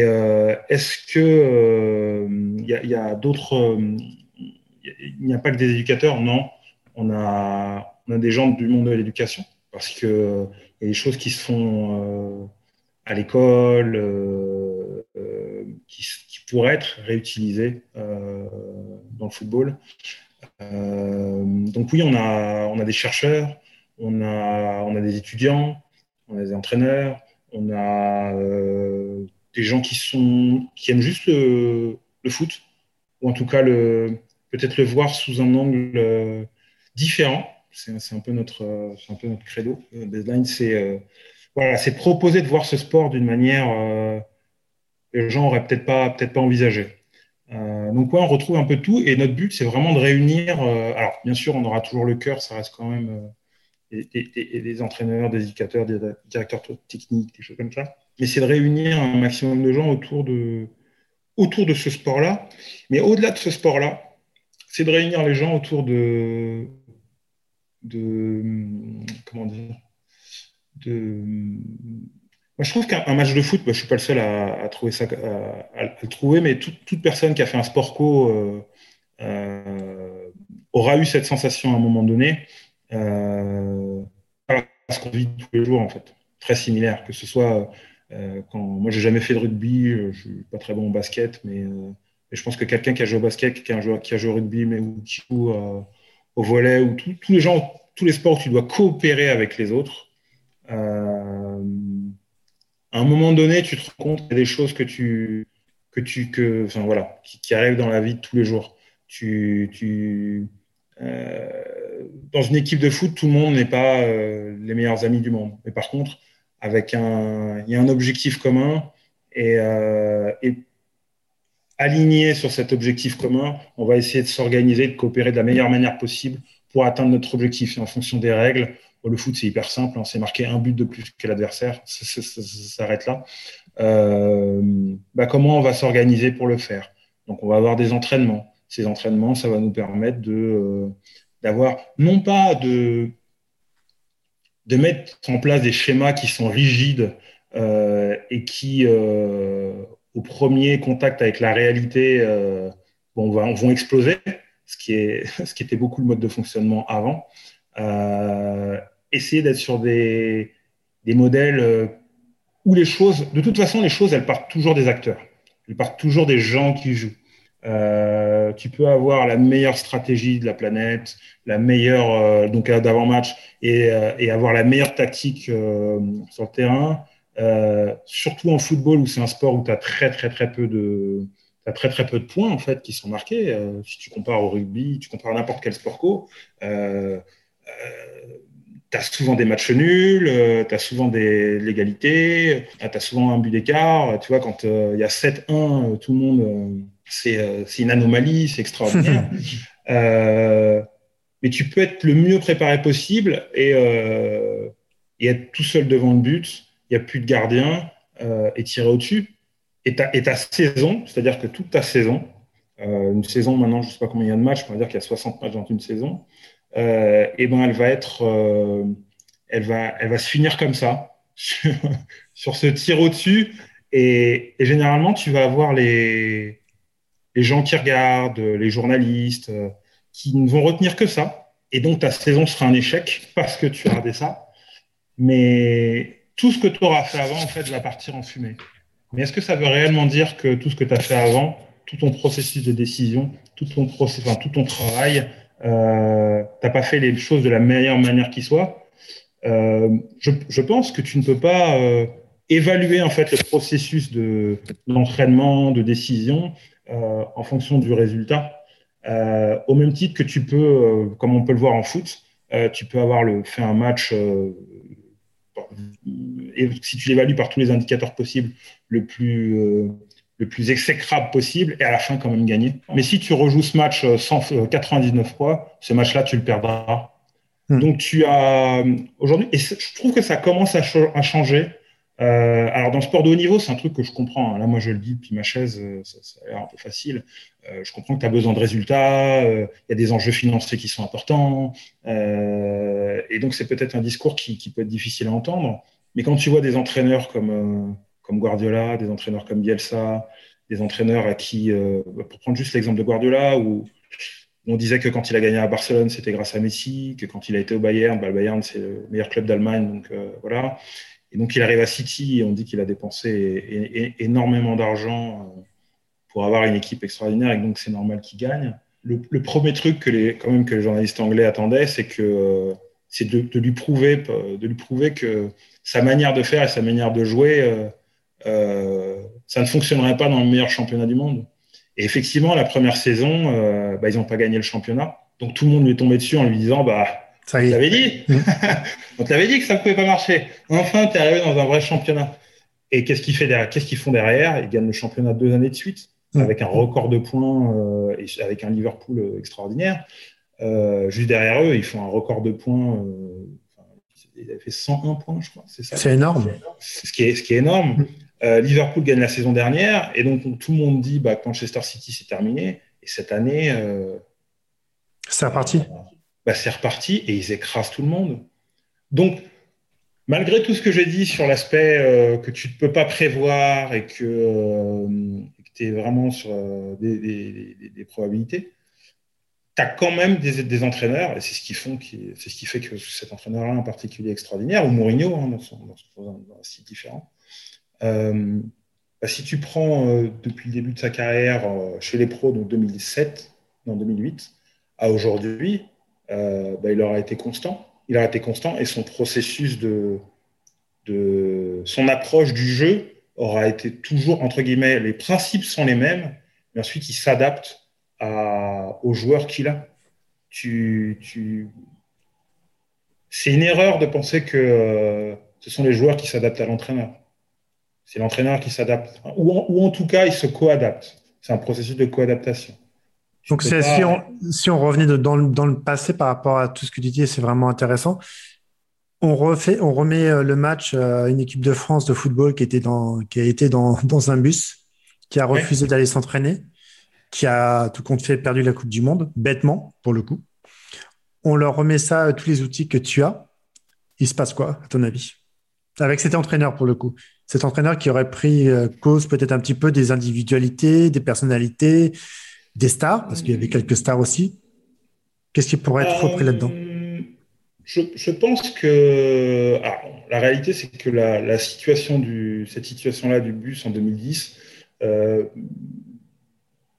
est-ce que il y a, d'autres il n'y a pas que des éducateurs? Non. On a, des gens du monde de l'éducation, parce qu'il euh, y a des choses qui se font euh, à l'école, euh, qui, pourraient être réutilisées dans le football. donc oui, on a, on a des chercheurs, on a, on a des étudiants, on a des entraîneurs, on a des gens qui, sont, qui aiment juste le, foot, ou en tout cas peut-être le voir sous un angle différent c'est un peu notre, un peu notre credo. Euh, baseline, c'est euh, voilà, c'est proposer de voir ce sport d'une manière euh, que les gens n'auraient peut-être pas, peut-être pas envisagé. donc ouais, on retrouve un peu tout et notre but c'est vraiment de réunir. alors bien sûr, on aura toujours le cœur, ça reste quand même et, des entraîneurs, des éducateurs, des directeurs techniques, des choses comme ça. Mais c'est de réunir un maximum de gens autour de autour de ce sport-là. Mais au-delà de ce sport-là, c'est de réunir les gens autour de de comment dire de moi je trouve qu'un match de foot, je je suis pas le seul à, trouver ça, à, le trouver, mais toute personne qui a fait un sport co euh, euh, aura eu cette sensation à un moment donné. Euh, ce qu'on vit tous les jours en fait, très similaire, que ce soit euh, quand moi j'ai jamais fait de rugby, je suis pas très bon au basket, mais, je pense que quelqu'un qui a joué au basket, qui a, joué, qui a joué au rugby, mais ou qui joue au volet, ou tous les gens, tous les sports où tu dois coopérer avec les autres, euh, à un moment donné, tu te rends compte qu'il y a des choses que tu, que tu, que, enfin voilà, qui, arrivent dans la vie de tous les jours. Tu, tu, dans une équipe de foot, tout le monde n'est pas les meilleurs amis du monde. Mais par contre, avec un, il y a un objectif commun et, et aligné sur cet objectif commun, on va essayer de s'organiser, de coopérer de la meilleure manière possible pour atteindre notre objectif. Et en fonction des règles, le foot, c'est hyper simple. Hein, c'est marquer un but de plus que l'adversaire. Ça, s'arrête là. Euh, bah, comment on va s'organiser pour le faire? Donc, on va avoir des entraînements. Ces entraînements, ça va nous permettre de euh, d'avoir non pas de de mettre en place des schémas qui sont rigides euh, et qui, au premier contact avec la réalité, bon, vont exploser, ce qui, est, ce qui était beaucoup le mode de fonctionnement avant. Euh, essayer d'être sur des, des modèles euh, où les choses, de toute façon, les choses, elles partent toujours des acteurs. Elles partent toujours des gens qui jouent. Euh, tu peux avoir la meilleure stratégie de la planète, la meilleure euh, donc d'avant-match et, et, avoir la meilleure tactique sur le terrain. surtout en football où c'est un sport où tu as très très très peu de as très très peu de points en fait qui sont marqués. si tu compares au rugby, tu compares n'importe quel sport co. Euh, tu as souvent des matchs nuls, euh, tu as souvent des l'égalité, tu as souvent un but d'écart. Tu vois, quand euh, il y a 7-1, tout le monde, c'est une anomalie, c'est extraordinaire. mais tu peux être le mieux préparé possible et, et être tout seul devant le but. Il n'y a plus de gardien et tirer au-dessus. Et ta, et ta saison, c'est-à-dire que toute ta saison, une saison maintenant, je ne sais pas combien il y a de matchs, on va dire qu'il y a 60 matchs dans une saison et euh, eh ben elle va être, euh, elle va, elle va se finir comme ça sur, ce tir au-dessus. Et, généralement, tu vas avoir les, les gens qui regardent, les journalistes, euh, qui ne vont retenir que ça. Et donc, ta saison sera un échec parce que tu as raté ça. Mais tout ce que tu auras fait avant, en fait, va partir en fumée. Mais est-ce que ça veut réellement dire que tout ce que tu as fait avant, tout ton processus de décision, tout ton, processus, enfin, tout ton travail, euh, t'as pas fait les choses de la meilleure manière qui soit, euh, je, pense que tu ne peux pas euh, évaluer en fait le processus de l'entraînement, de décision euh, en fonction du résultat. Euh, au même titre que tu peux, euh, comme on peut le voir en foot, tu peux avoir le, fait un match et si tu l'évalues par tous les indicateurs possibles, le plus le plus exécrable possible et à la fin quand même gagner. Mais si tu rejoues ce match 199 euh, fois, ce match-là, tu le perdras. Hmm. Donc tu as aujourd'hui, et je trouve que ça commence à, à changer. Euh, alors dans le sport de haut niveau, c'est un truc que je comprends. Là, moi, je le dis depuis ma chaise, euh, ça, a l'air un peu facile. Euh, je comprends que tu as besoin de résultats, il y a des enjeux financiers qui sont importants, et donc c'est peut-être un discours qui, peut être difficile à entendre. Mais quand tu vois des entraîneurs comme comme Guardiola, des entraîneurs comme Bielsa, des entraîneurs à qui, pour prendre juste l'exemple de Guardiola, où on disait que quand il a gagné à Barcelone, c'était grâce à Messi, que quand il a été au Bayern, bah, le Bayern, c'est le meilleur club d'Allemagne, donc voilà. Et donc il arrive à City et on dit qu'il a dépensé énormément d'argent euh, pour avoir une équipe extraordinaire et donc c'est normal qu'il gagne. Le, premier truc que les, quand même que les journalistes anglais attendaient, c'est que c'est de, lui prouver, de lui prouver que sa manière de faire et sa manière de jouer euh, ça ne fonctionnerait pas dans le meilleur championnat du monde. Et effectivement, la première saison, euh, bah, ils n'ont pas gagné le championnat. Donc tout le monde lui est tombé dessus en lui disant bah, ça On t'avait dit On t'avait dit que ça ne pouvait pas marcher. Enfin, tu es arrivé dans un vrai championnat. Et qu'est-ce qu'ils Qu'est-ce qu'ils font derrière? Ils gagnent le championnat deux années de suite, avec un record de points euh, et avec un Liverpool extraordinaire. Euh, juste derrière eux, ils font un record de points. Euh, ils avaient fait 101 points, je crois. C'est ça? C'est énorme. Ce qui est, ce qui est énorme. Euh, Liverpool gagne la saison dernière et donc tout le monde dit bah, que Manchester City c'est terminé. Et cette année, euh, c'est reparti. Bah, c'est reparti et ils écrasent tout le monde. Donc, malgré tout ce que j'ai dit sur l'aspect euh, que tu ne peux pas prévoir et que tu es vraiment sur des, des, probabilités, tu as quand même des, entraîneurs, et c'est ce, qui font c'est ce qui fait que cet entraîneur-là en particulier extraordinaire, ou Mourinho, hein, dans, son, dans, un style différent, euh, bah, si tu prends euh, depuis le début de sa carrière euh, chez les pros, donc 2007, non 2008, à aujourd'hui, bah, il aura été constant. Il aura été constant et son processus de, de son approche du jeu aura été toujours entre guillemets les principes sont les mêmes, mais ensuite il s'adapte aux joueurs qu'il a. tu, tu... c'est une erreur de penser que euh, ce sont les joueurs qui s'adaptent à l'entraîneur. C'est l'entraîneur qui s'adapte, ou, ou, en tout cas, il se co-adapte. C'est un processus de co-adaptation. Donc, pas... si, on, si, on, revenait de, dans, le, dans, le, passé par rapport à tout ce que tu dis, c'est vraiment intéressant. On, refait, on remet euh, le match à une équipe de France de football qui, était dans, qui a été dans, dans un bus, qui a refusé ouais. d'aller s'entraîner, qui a tout compte fait perdu la Coupe du Monde, bêtement, pour le coup. On leur remet ça, euh, tous les outils que tu as. Il se passe quoi, à ton avis? Avec cet entraîneur, pour le coup. Cet entraîneur qui aurait pris euh, cause peut-être un petit peu des individualités, des personnalités, des stars, parce qu'il y avait quelques stars aussi. Qu'est-ce qui pourrait être repris euh, là-dedans? je, je, pense que la réalité, c'est que la, la, situation du, cette situation-là du bus en 2010, euh,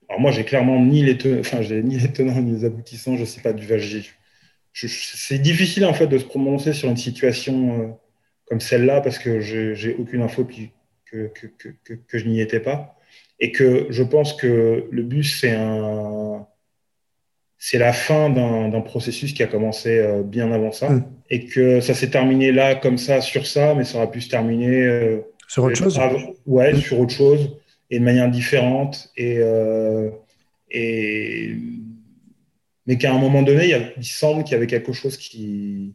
alors moi, j'ai clairement ni les, tenants, enfin, ni les tenants ni les aboutissants, je ne sais pas du je, C'est difficile en fait de se prononcer sur une situation euh, comme celle-là parce que j'ai aucune info que, que, que, que, que je n'y étais pas et que je pense que le bus, c'est un, c'est la fin d'un processus qui a commencé euh, bien avant ça mmh. et que ça s'est terminé là comme ça sur ça, mais ça aurait pu se terminer euh, sur autre chose. Avant, ouais, mmh. sur autre chose et de manière différente et, euh, et mais qu'à un moment donné, il, y a, il semble qu'il y avait quelque chose qui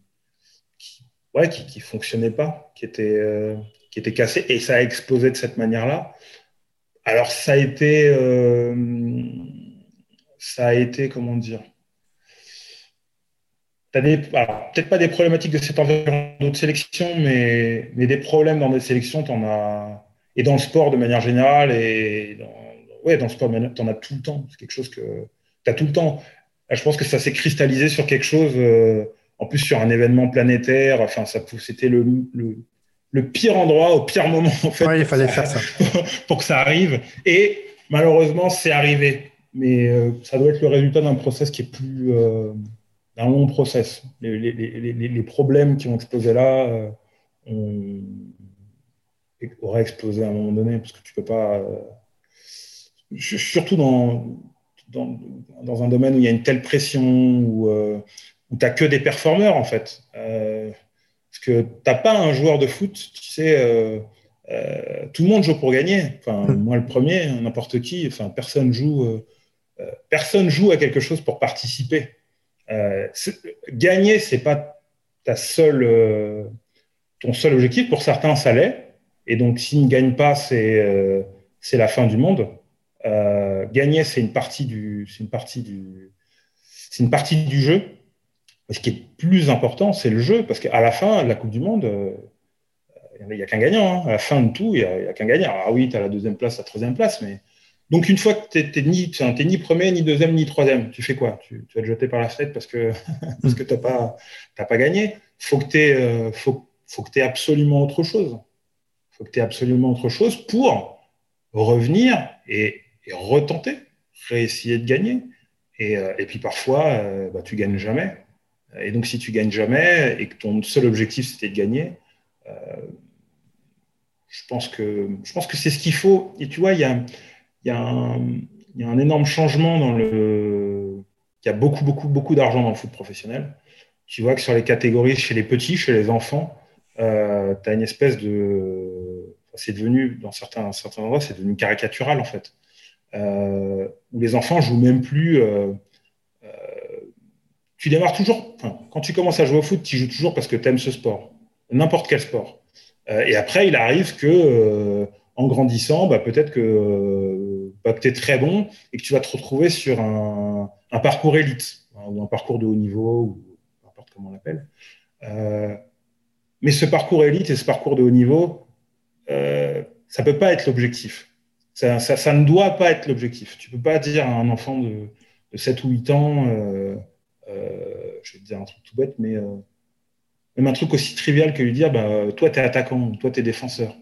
qui, ouais, qui, qui fonctionnait pas, qui était euh, qui était cassé et ça a explosé de cette manière-là. Alors, ça a été, euh, ça a été, comment dire, peut-être pas des problématiques de cet environnement de sélection, mais, des problèmes dans des sélections, tu en as, et dans le sport de manière générale, et dans, ouais, dans le sport, tu en as tout le temps. C'est quelque chose que tu as tout le temps. Je pense que ça s'est cristallisé sur quelque chose, euh, en plus sur un événement planétaire. Enfin, ça, c'était le, le pire endroit au pire moment en fait. Ouais, il fallait faire ça pour que ça arrive. Et malheureusement, c'est arrivé. Mais euh, ça doit être le résultat d'un process qui est plus euh, d'un long process. Les, les, les, les, problèmes qui ont explosé là euh, auraient explosé à un moment donné parce que tu peux pas. Surtout dans, dans, dans un domaine où il y a une telle pression où, où tu n'as que des performeurs en fait. Parce que tu n'as pas un joueur de foot, tu sais, euh, euh, tout le monde joue pour gagner. Enfin, mmh. moi, le premier, n'importe qui, enfin, personne joue, euh, personne joue à quelque chose pour participer. Gagner, c'est pas ta seule, ton seul objectif. Pour certains, ça l'est. Et donc, s'ils ne gagnent pas, c'est c'est la fin du monde. gagner, c'est une partie du, c'est une partie du, c'est une partie du jeu. Ce qui est plus important, c'est le jeu, parce qu'à la fin de la Coupe du Monde, euh, il n'y a qu'un gagnant. Hein. À la fin de tout, il n'y a, qu'un gagnant. Ah oui, tu as la deuxième place, la troisième place, mais. Donc, une fois que tu n'es ni, premier, ni deuxième, ni troisième, tu fais quoi? Tu, vas te jeter par la fenêtre parce que, tu n'as pas, pas gagné. Faut que tu aies, euh, faut, faut absolument autre chose. faut que tu aies absolument autre chose pour revenir et, et retenter, réessayer de gagner. Et, euh, et puis parfois, euh, bah, tu gagnes jamais. Et donc, si tu gagnes jamais et que ton seul objectif c'était de gagner, euh, je pense que je pense que c'est ce qu'il faut. Et tu vois, il y a, un énorme changement dans le. Il y a beaucoup, beaucoup, beaucoup d'argent dans le foot professionnel. Tu vois que sur les catégories, chez les petits, chez les enfants, euh, tu as une espèce de. C'est devenu, dans certains, certains endroits, c'est devenu caricatural en fait. Euh, où les enfants jouent même plus. Tu démarres toujours, quand tu commences à jouer au foot, tu joues toujours parce que tu aimes ce sport, n'importe quel sport. Euh, et après, il arrive que, euh, en grandissant, bah, peut-être que, euh, bah, tu es très bon et que tu vas te retrouver sur un, parcours élite hein, ou un parcours de haut niveau, ou n'importe comment on l'appelle. Mais ce parcours élite et ce parcours de haut niveau, ça peut pas être l'objectif. Ça, ça, ne doit pas être l'objectif. Tu peux pas dire à un enfant de, de 7 ou 8 ans, je vais te dire un truc tout bête, mais euh, même un truc aussi trivial que lui dire bah, toi, tu es attaquant, toi, tu es défenseur.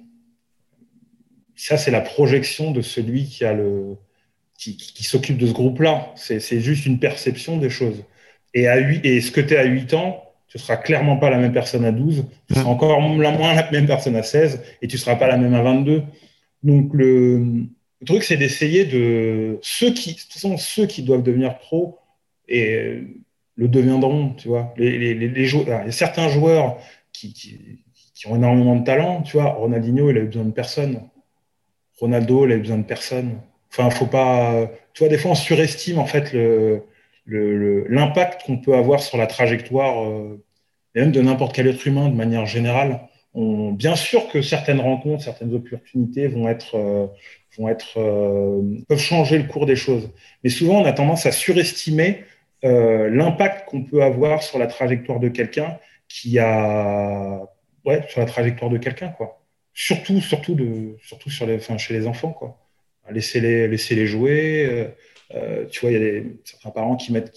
Ça, c'est la projection de celui qui, a le, qui, s'occupe de ce groupe-là. C'est juste une perception des choses. Et, à 8, et ce que tu es à 8 ans, tu ne seras clairement pas la même personne à 12, tu seras encore moins la même personne à 16, et tu ne seras pas la même à 22. Donc, le, truc, c'est d'essayer de. Ceux qui, de ceux qui doivent devenir pros, et le deviendront, tu vois. Les, les, les certains joueurs qui, qui, ont énormément de talent, tu vois. Ronaldinho, il a eu besoin de personne. Ronaldo, il a eu besoin de personne. Enfin, faut pas. Tu vois, des fois, on surestime en fait le l'impact le, qu'on peut avoir sur la trajectoire, euh, même de n'importe quel être humain de manière générale. On, bien sûr que certaines rencontres, certaines opportunités vont être, euh, vont être, euh, peuvent changer le cours des choses. Mais souvent, on a tendance à surestimer euh, l'impact qu'on peut avoir sur la trajectoire de quelqu'un qui a, ouais, sur la trajectoire de quelqu'un, quoi. Surtout, surtout surtout sur les, enfin, chez les enfants, quoi. Laissez-les, laissez-les jouer. Euh, euh, tu vois, il y a certains parents qui mettent,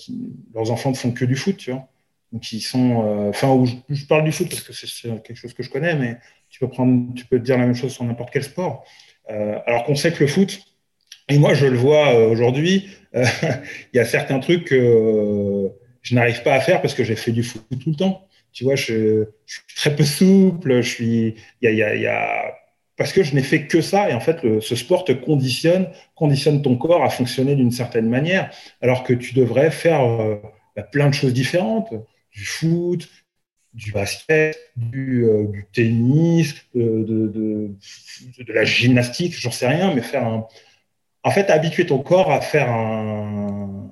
leurs enfants ne font que du foot, tu vois. Donc ils sont, euh, enfin, je, je, parle du foot parce que c'est, quelque chose que je connais, mais tu peux prendre, tu peux dire la même chose sur n'importe quel sport. Euh, alors qu'on sait que le foot, et moi je le vois euh, aujourd'hui, il y a certains trucs que je n'arrive pas à faire parce que j'ai fait du foot tout le temps. Tu vois, je, suis très peu souple, il y a, parce que je n'ai fait que ça. Et en fait, ce sport te conditionne, conditionne ton corps à fonctionner d'une certaine manière, alors que tu devrais faire euh, plein de choses différentes, du foot, du basket, du, euh, tennis, de, la gymnastique, j'en sais rien, mais faire un. En fait, habituer ton corps à faire un.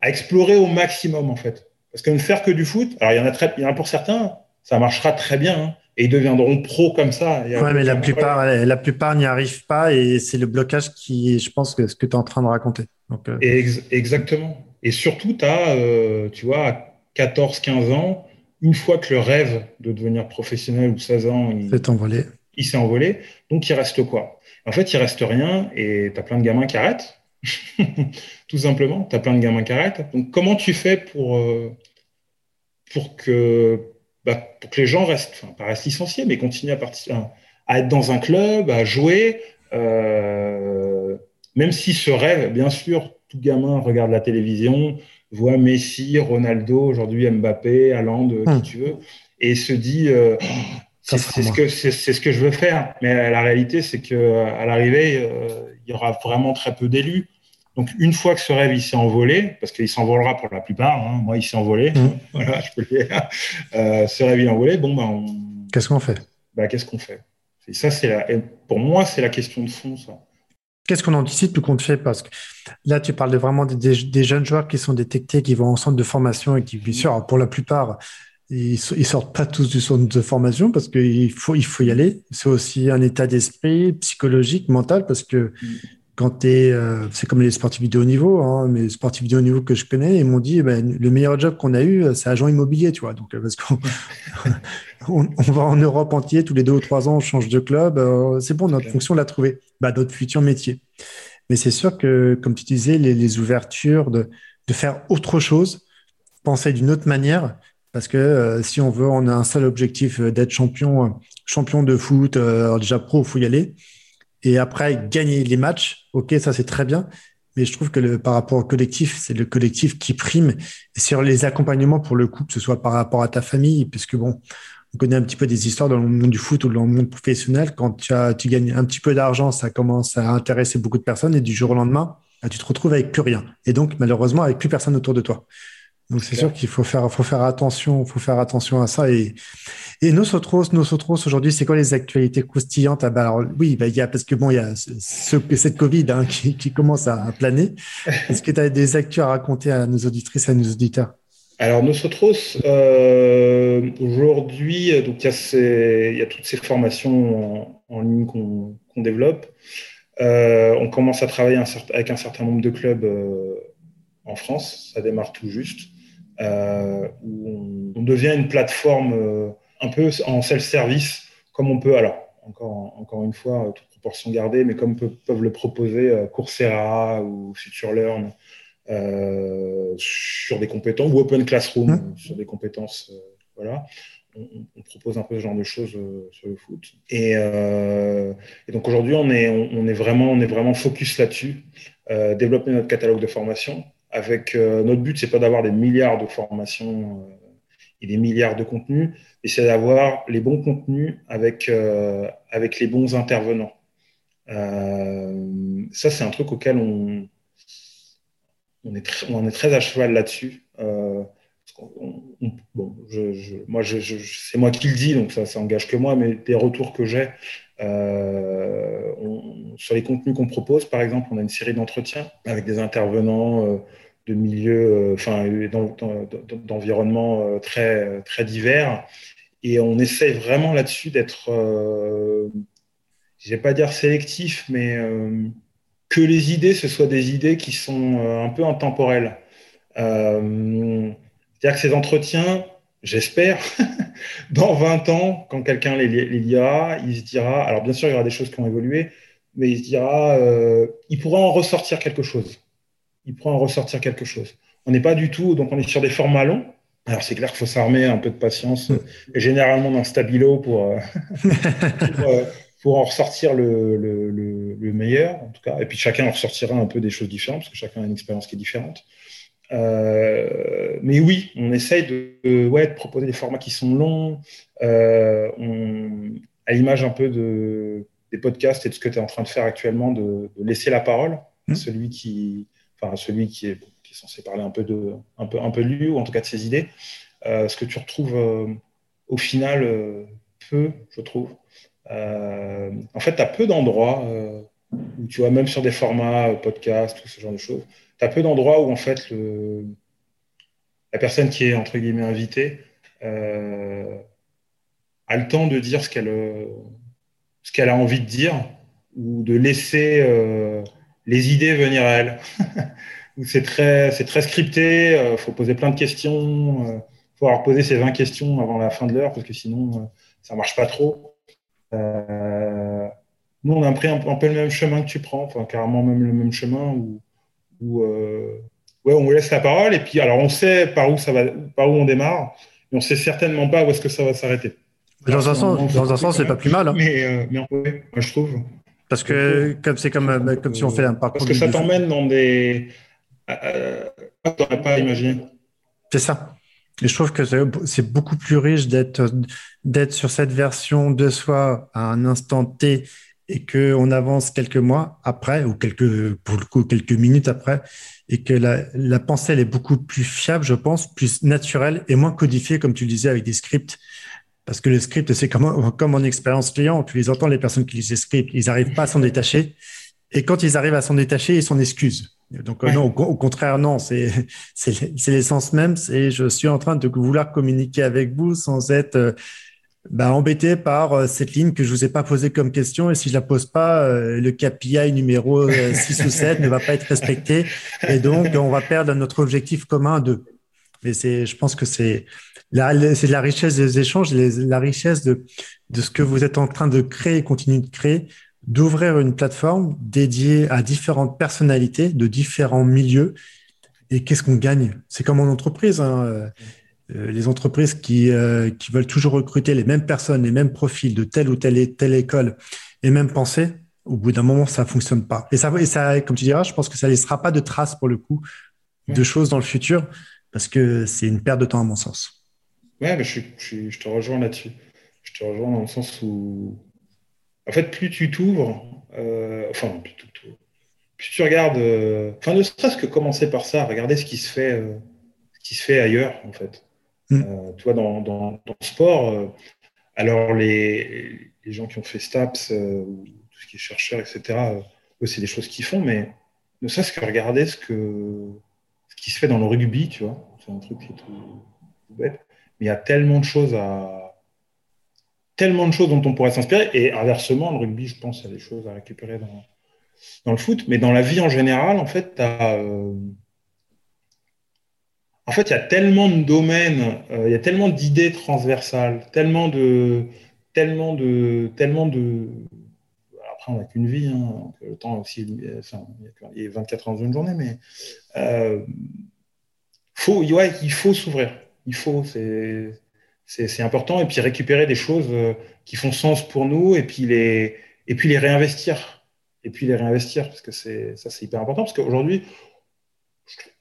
à explorer au maximum, en fait. Parce que ne faire que du foot, alors il y en a, très, il y en a pour certains, ça marchera très bien. Hein et ils deviendront pros comme ça. Oui, mais la plupart, la plupart n'y arrivent pas et c'est le blocage qui, je pense, que ce que tu es en train de raconter. Donc, euh... Ex exactement. Et surtout, tu as, euh, tu vois, à 14, 15 ans, une fois que le rêve de devenir professionnel ou 16 ans, il s'est envolé. Il s'est envolé. Donc, il reste quoi? En fait, il reste rien et tu as plein de gamins qui arrêtent. Tout simplement, tu as plein de gamins qui arrêtent. Donc, comment tu fais pour, euh, pour que bah, pour que les gens restent, enfin, pas restent licenciés, mais continuent à, à, à, être dans un club, à jouer, euh, même si ce rêve, bien sûr, tout gamin regarde la télévision, voit Messi, Ronaldo, aujourd'hui Mbappé, Haaland, hum. qui tu veux, et se dit euh, c'est ce que c'est ce que je veux faire. Mais la réalité, c'est que à l'arrivée, euh, il y aura vraiment très peu d'élus. Donc, une fois que ce rêve il s'est envolé, parce qu'il s'envolera pour la plupart, hein, moi il s'est envolé, mmh. voilà, je peux le dire. Euh, ce rêve il est envolé, bon ben, on... qu'est-ce qu'on fait? Bah, qu'est-ce qu'on fait? Et ça, c'est la... pour moi, c'est la question de fond, ça. Qu'est-ce qu'on anticipe ou qu'on fait? Parce que là, tu parles de vraiment des, des, jeunes joueurs qui sont détectés, qui vont en centre de formation et qui, bien sûr, pour la plupart, ils, ils sortent pas tous du centre de formation parce qu'il faut, il faut y aller. C'est aussi un état d'esprit psychologique, mental, parce que mmh quand tu es, euh, c'est comme les sportifs de haut niveau, hein, mais les sportifs de haut niveau que je connais, ils m'ont dit, eh ben, le meilleur job qu'on a eu, c'est agent immobilier, tu vois. Donc, euh, parce qu'on on, on, va en Europe entier, tous les deux ou trois ans, on change de club. Euh, c'est bon, notre okay. fonction, on l'a trouvé. Bah, notre futur métier. Mais c'est sûr que, comme tu disais, les, les ouvertures de, de, faire autre chose, penser d'une autre manière, parce que euh, si on veut, on a un seul objectif d'être champion, champion de foot, déjà pro, il faut y aller. Et après, gagner les matchs, ok, ça c'est très bien. Mais je trouve que par rapport au collectif, c'est le collectif qui prime. Sur les accompagnements pour le coup, que ce soit par rapport à ta famille, puisque bon, on connaît un petit peu des histoires dans le monde du foot ou dans le monde professionnel. Quand tu, as, tu gagnes un petit peu d'argent, ça commence à intéresser beaucoup de personnes et du jour au lendemain, bah, tu te retrouves avec plus rien. Et donc, malheureusement, avec plus personne autour de toi. Donc c'est sûr qu'il faut faire, faut faire attention, faut faire attention à ça. Et, et Nosotros, Nosotros aujourd'hui, c'est quoi les actualités croustillantes? Ah bah alors, Oui, bah, il y a parce que bon, il y a ce, cette Covid hein, qui, qui, commence à, planer. Est-ce que tu as des actus à raconter à nos auditrices et à nos auditeurs? Alors Nosotros, euh, aujourd'hui, donc il y, y, a toutes ces formations en, en ligne qu'on qu développe. Euh, on commence à travailler un avec un certain nombre de clubs euh, en France. Ça démarre tout juste euh, où on, on, devient une plateforme euh, un peu en self-service, comme on peut, alors encore, encore une fois, toute proportion gardée, mais comme peut, peuvent le proposer euh, Coursera ou FutureLearn euh, sur des compétences, ou Open Classroom mmh. sur des compétences. Euh, voilà. On, on, propose un peu ce genre de choses euh, sur le foot. Et, et donc aujourd'hui, on est, on, on, est vraiment, on est vraiment focus là-dessus, développer notre catalogue de formation euh, notre but, c'est pas d'avoir des milliards de formations euh, et des milliards de contenus, mais c'est d'avoir les bons contenus avec euh, avec les bons intervenants. ça, c'est un truc auquel on on est, très, est très à cheval là-dessus. bon, moi, c'est moi qui le dis, donc ça, ça engage que moi, mais des retours que j'ai sur les contenus qu'on propose, par exemple, on a une série d'entretiens avec des intervenants de milieux, euh, enfin, d'environnements très, très divers, et on essaye vraiment là-dessus d'être, je vais pas dire sélectif, mais que les idées, ce soient des idées qui sont un peu intemporelles. C'est-à-dire que ces entretiens, j'espère, dans 20 ans, quand quelqu'un les, lira, il se dira, alors bien sûr, il y aura des choses qui ont évolué, mais il se dira, euh, il pourra en ressortir quelque chose. Il pourra en ressortir quelque chose. On n'est pas du tout, donc on est sur des formats longs. Alors c'est clair qu'il faut s'armer un peu de patience, et généralement d'un stabilo pour, euh, euh, pour, en ressortir le, le, meilleur, en tout cas. Et puis chacun en ressortira un peu des choses différentes, parce que chacun a une expérience qui est différente. Euh, mais oui, on essaye de, ouais, de, proposer des formats qui sont longs, à l'image un peu de, des podcasts et de ce que tu es en train de faire actuellement, de, laisser la parole à mmh. celui qui, enfin, celui qui est, censé parler un peu, de, un, peu, un peu lui, ou en tout cas de ses idées. Euh, ce que tu retrouves au final peu, je trouve. en fait, tu as peu d'endroits où tu vois, même sur des formats podcast ou ce genre de choses, tu as peu d'endroits où en fait la personne qui est entre guillemets invitée euh, a le temps de dire ce qu'elle ce qu'elle a envie de dire ou de laisser euh, les idées venir à elle. c'est très, c'est très scripté, il euh, faut poser plein de questions, il faut avoir posé ces 20 questions avant la fin de l'heure parce que sinon ça marche pas trop. nous, on a pris un, un, peu le même chemin que tu prends, enfin carrément même le même chemin où où euh, ouais, on vous laisse la parole et puis alors on sait par où ça va, par où on démarre, mais on sait certainement pas où est-ce que ça va s'arrêter. Dans un sens, dans un sens, c'est pas plus mal. Hein. Mais, euh, mais moi, je trouve. Parce que comme c'est comme, euh, comme si on fait un parcours. Parce que ça t'emmène dans des. Euh, n'aurais pas imaginé. C'est ça. Et je trouve que c'est beaucoup plus riche d'être d'être sur cette version de soi à un instant T et qu'on avance quelques mois après, ou quelques, pour le coup, quelques minutes après, et que la, la pensée, elle est beaucoup plus fiable, je pense, plus naturelle et moins codifiée, comme tu le disais, avec des scripts. Parce que le script, c'est comme, comme en expérience client, tu les entends, les personnes qui lisent les scripts, ils n'arrivent pas à s'en détacher. Et quand ils arrivent à s'en détacher, ils s'en excusent. Donc, non, au, au, contraire, non, c'est l'essence même. C'est je suis en train de vouloir communiquer avec vous sans être bah, embêté par euh, cette ligne que je vous ai pas posée comme question et si je la pose pas, euh, le KPI numéro 6 euh, ou 7 ne va pas être respecté et donc on va perdre notre objectif commun de. Mais c'est, je pense que c'est la, c'est la richesse des échanges, la richesse de, de ce que vous êtes en train de créer et continuer de créer, d'ouvrir une plateforme dédiée à différentes personnalités de différents milieux. Et qu'est-ce qu'on gagne? C'est comme en entreprise. Hein. Euh, les entreprises qui, euh, qui veulent toujours recruter les mêmes personnes, les mêmes profils de telle ou telle, telle école et même penser, au bout d'un moment, ça fonctionne pas. Et ça, et ça, comme tu diras, je pense que ça laissera pas de traces pour le coup de choses dans le futur parce que c'est une perte de temps à mon sens. Ouais, mais je, je, je te rejoins là-dessus. Je te rejoins dans le sens où, en fait, plus tu t'ouvres, euh, enfin, plus tu plus tu regardes, enfin, ne serait-ce que commencer par ça, regarder ce qui se fait, ce qui se fait ailleurs, en fait. Mm. Euh, tu vois, dans, dans, le sport, euh, alors les, les, gens qui ont fait STAPS, euh, ou tout ce qui est chercheur, etc., eux, c'est des choses qu'ils font, mais ne serait-ce que regarder ce, que, qui se fait dans le rugby, tu vois, c'est un truc qui est tout, bête, mais il y a tellement de choses à tellement de choses dont on pourrait s'inspirer. Et inversement, le rugby, je pense, il y a des choses à récupérer dans, dans le foot. Mais dans la vie en général, en fait, as, en fait, il y a tellement de domaines, euh, il y a tellement d'idées transversales, tellement de, tellement de, tellement de. Après, on n'a qu'une vie, hein, le temps aussi, enfin, il y a 24 ans dans une journée, mais euh, faut, ouais, il faut s'ouvrir. Il faut, c'est, important, et puis récupérer des choses euh, qui font sens pour nous, et puis les, et puis les réinvestir, et puis les réinvestir, parce que ça, c'est hyper important, parce qu'aujourd'hui,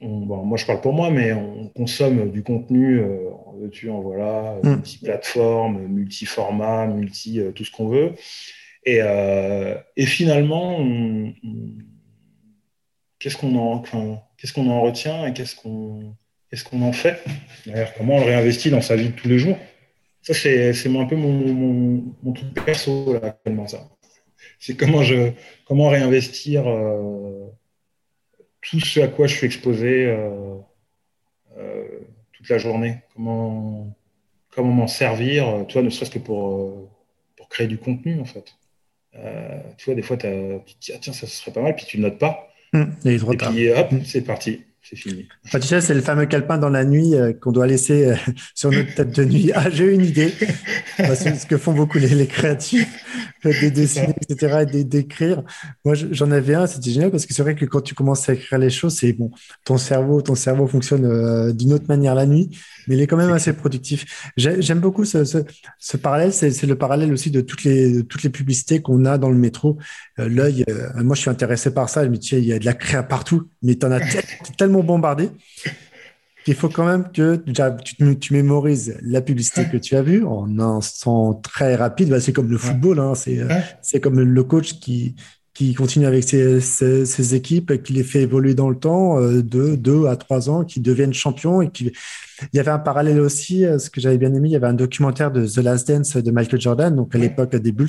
moi je parle pour moi, mais on consomme du contenu euh, en veux-tu, en voilà, mm. multi-plateforme, multi-format, multi, euh, tout ce qu'on veut. Et, euh, et finalement, qu'est-ce qu'on en, qu'est-ce qu'on en retient et qu'est-ce qu'on en fait? comment on le réinvestit dans sa vie de tous les jours? Ça, c'est un peu mon, mon, truc perso, là, actuellement, ça. C'est comment, je, comment réinvestir euh, tout ce à quoi je suis exposé euh, euh, toute la journée. Comment, comment m'en servir, toi, ne serait-ce que pour, pour créer du contenu, en fait. Tu vois, des fois, tu te dis, ah, tiens, ça serait pas mal, puis tu ne notes pas. Mmh, et, puis, hop, mmh. c'est parti c'est fini. tu sais, c'est le fameux calepin dans la nuit euh, qu'on doit laisser euh, sur notre tête de nuit. Ah, j'ai une idée. c'est ce que font beaucoup les, créatifs, de dessiner, etc., et d'écrire. Moi, j'en avais un, c'était génial parce que c'est vrai que quand tu commences à écrire les choses, c'est bon, ton cerveau, ton cerveau fonctionne euh, d'une autre manière la nuit, mais il est quand même assez productif. J'aime beaucoup ce, parallèle. C'est le parallèle aussi de toutes les, toutes les publicités qu'on a dans le métro. L'œil, moi, je suis intéressé par ça. Je me dis, il y a de la créa partout, mais tu en as tellement bombardé qu'il faut quand même que tu, mémorises la publicité que tu as vue en un temps très rapide. Bah, c'est comme le football, hein. c'est comme le coach qui, qui continue avec ses, équipes, qui les fait évoluer dans le temps euh, de deux à trois ans, qui deviennent champions. Et qui... Il y avait un parallèle aussi, euh, ce que j'avais bien aimé, il y avait un documentaire de The Last Dance de Michael Jordan, donc à l'époque des Bulls,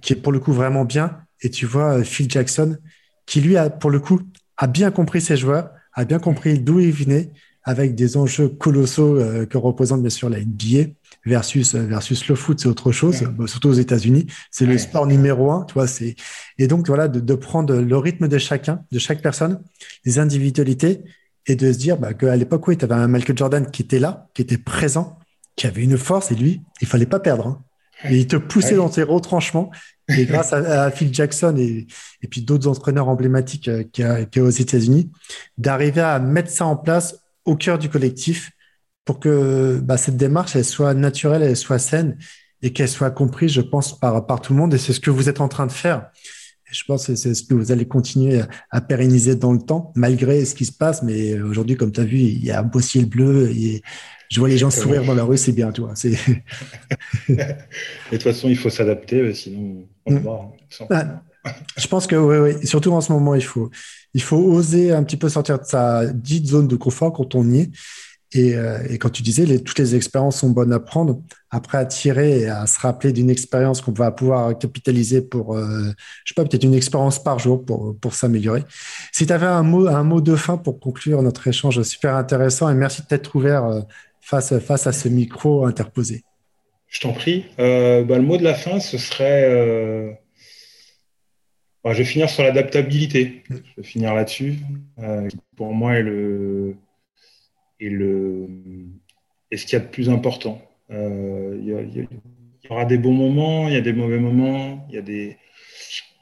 qui est pour le coup vraiment bien. Et tu vois euh, Phil Jackson, qui lui a pour le coup a bien compris ses joueurs, a bien compris d'où il venait, avec des enjeux colossaux euh, que représente bien sûr la NBA versus euh, versus le foot, c'est autre chose, surtout aux États-Unis, c'est le sport numéro un, tu vois. C'est et donc voilà de, de, prendre le rythme de chacun, de chaque personne, les individualités, et de se dire bah, qu'à l'époque oui, tu avais un Michael Jordan qui était là, qui était présent, qui avait une force, et lui, il fallait pas perdre. Hein. Et il te poussait dans ses retranchements. Et grâce à, Phil Jackson et, puis d'autres entraîneurs emblématiques euh, qui a, qui a aux États-Unis, d'arriver à mettre ça en place au cœur du collectif pour que bah, cette démarche soit naturelle, elle soit saine et qu'elle soit comprise, je pense, par, tout le monde. Et c'est ce que vous êtes en train de faire. Je pense que c'est ce que vous allez continuer à pérenniser dans le temps, malgré ce qui se passe. Mais aujourd'hui, comme tu as vu, il y a un beau ciel bleu. Je vois les gens sourire dans la rue, c'est bien, toi. et de toute façon, il faut s'adapter, sinon on va voir. Hein, ah, je pense que oui, oui, surtout en ce moment, il faut, il faut oser un petit peu sortir de sa dite zone de confort quand on y est. Et, euh, et quand tu disais, les, toutes les expériences sont bonnes à prendre, après à tirer et à se rappeler d'une expérience qu'on va pouvoir capitaliser pour, euh, je sais pas, peut-être une expérience par jour pour, pour s'améliorer. Si tu avais un mot, un mot de fin pour conclure notre échange super intéressant, et merci de t'être ouvert euh, face, face à ce micro interposé. Je t'en prie. Euh, bah, le mot de la fin, ce serait. Euh, bah, je vais finir sur l'adaptabilité. Je vais finir là-dessus. Euh, pour moi, est le. Et le. est ce qu'il y a de plus important. Il y, aura des bons moments, il y a des mauvais moments, il y a des.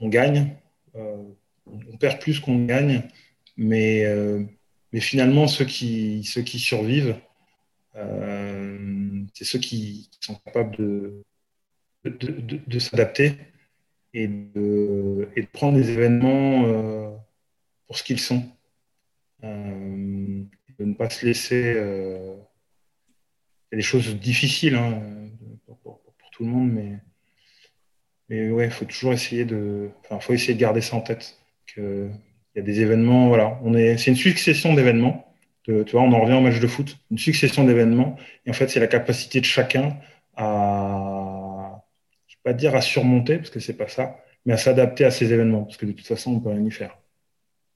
On gagne. on perd plus qu'on gagne. Mais, mais finalement, ceux qui, ceux qui survivent, c'est ceux qui, sont capables de, s'adapter et de, prendre les événements euh, pour ce qu'ils sont. Euh, de ne pas se laisser. il y a des choses difficiles hein, pour, tout le monde, mais, ouais, il faut toujours essayer de. Enfin, faut essayer de garder ça en tête. Y a des événements, voilà. Est, c'est une succession d'événements tu vois, on en revient au match de foot, une succession d'événements. Et en fait, c'est la capacité de chacun à, je ne vais pas dire à surmonter, parce que c'est pas ça, mais à s'adapter à ces événements, parce que de toute façon, on peut rien y faire.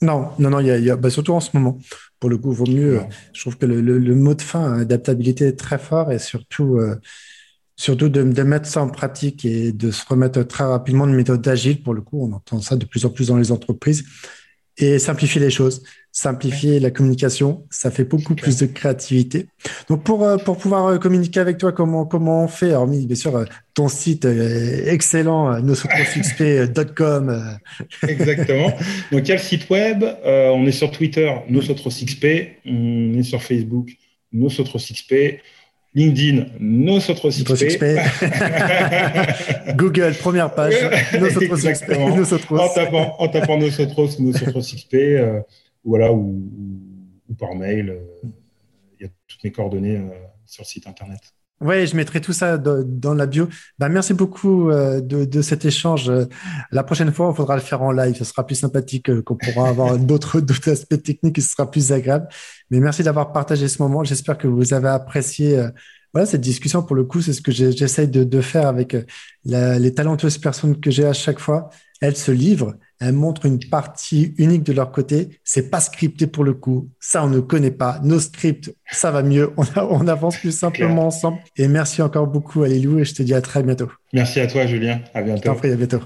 Non, non, non, il y a, bah, surtout en ce moment. Pour le coup, vaut mieux. Je trouve que le, mot de fin, adaptabilité, est très fort et surtout, euh, surtout de, de, mettre ça en pratique et de se remettre très rapidement une méthode agile. Pour le coup, on entend ça de plus en plus dans les entreprises et simplifier les choses simplifier la communication, ça fait beaucoup plus de créativité. Donc pour euh, pour pouvoir euh, communiquer avec toi, comment comment on fait Hormis bien sûr euh, ton site excellent nosotrosxp.com. Exactement. Donc il y a le site web, on est sur Twitter nosotrosxp, on est sur Facebook nosotrosxp. LinkedIn, NosotrosXP. Google, première page, NosotrosXP. En tapant, en tapant Nosotros, NosotrosXP voilà, ou, ou, par mail. Euh, il y a toutes mes coordonnées euh, sur le site internet. Oui, je mettrai tout ça dans la bio. Ben, merci beaucoup euh, de, cet échange. La prochaine fois, il faudra le faire en live. Ce sera plus sympathique, euh, qu'on pourra avoir d'autres aspects techniques et ce sera plus agréable. Mais merci d'avoir partagé ce moment. J'espère que vous avez apprécié euh, voilà, cette discussion. Pour le coup, c'est ce que j'essaye de, faire avec les talentueuses personnes que j'ai à chaque fois. Elles se livrent elles montrent une partie unique de leur côté. C'est pas scripté pour le coup. Ça, on ne connaît pas. Nos scripts, ça va mieux. On, avance plus simplement ensemble. Et merci encore beaucoup, Alilou, et je te dis à très bientôt. Merci à toi, Julien. À bientôt. Je prie, à bientôt.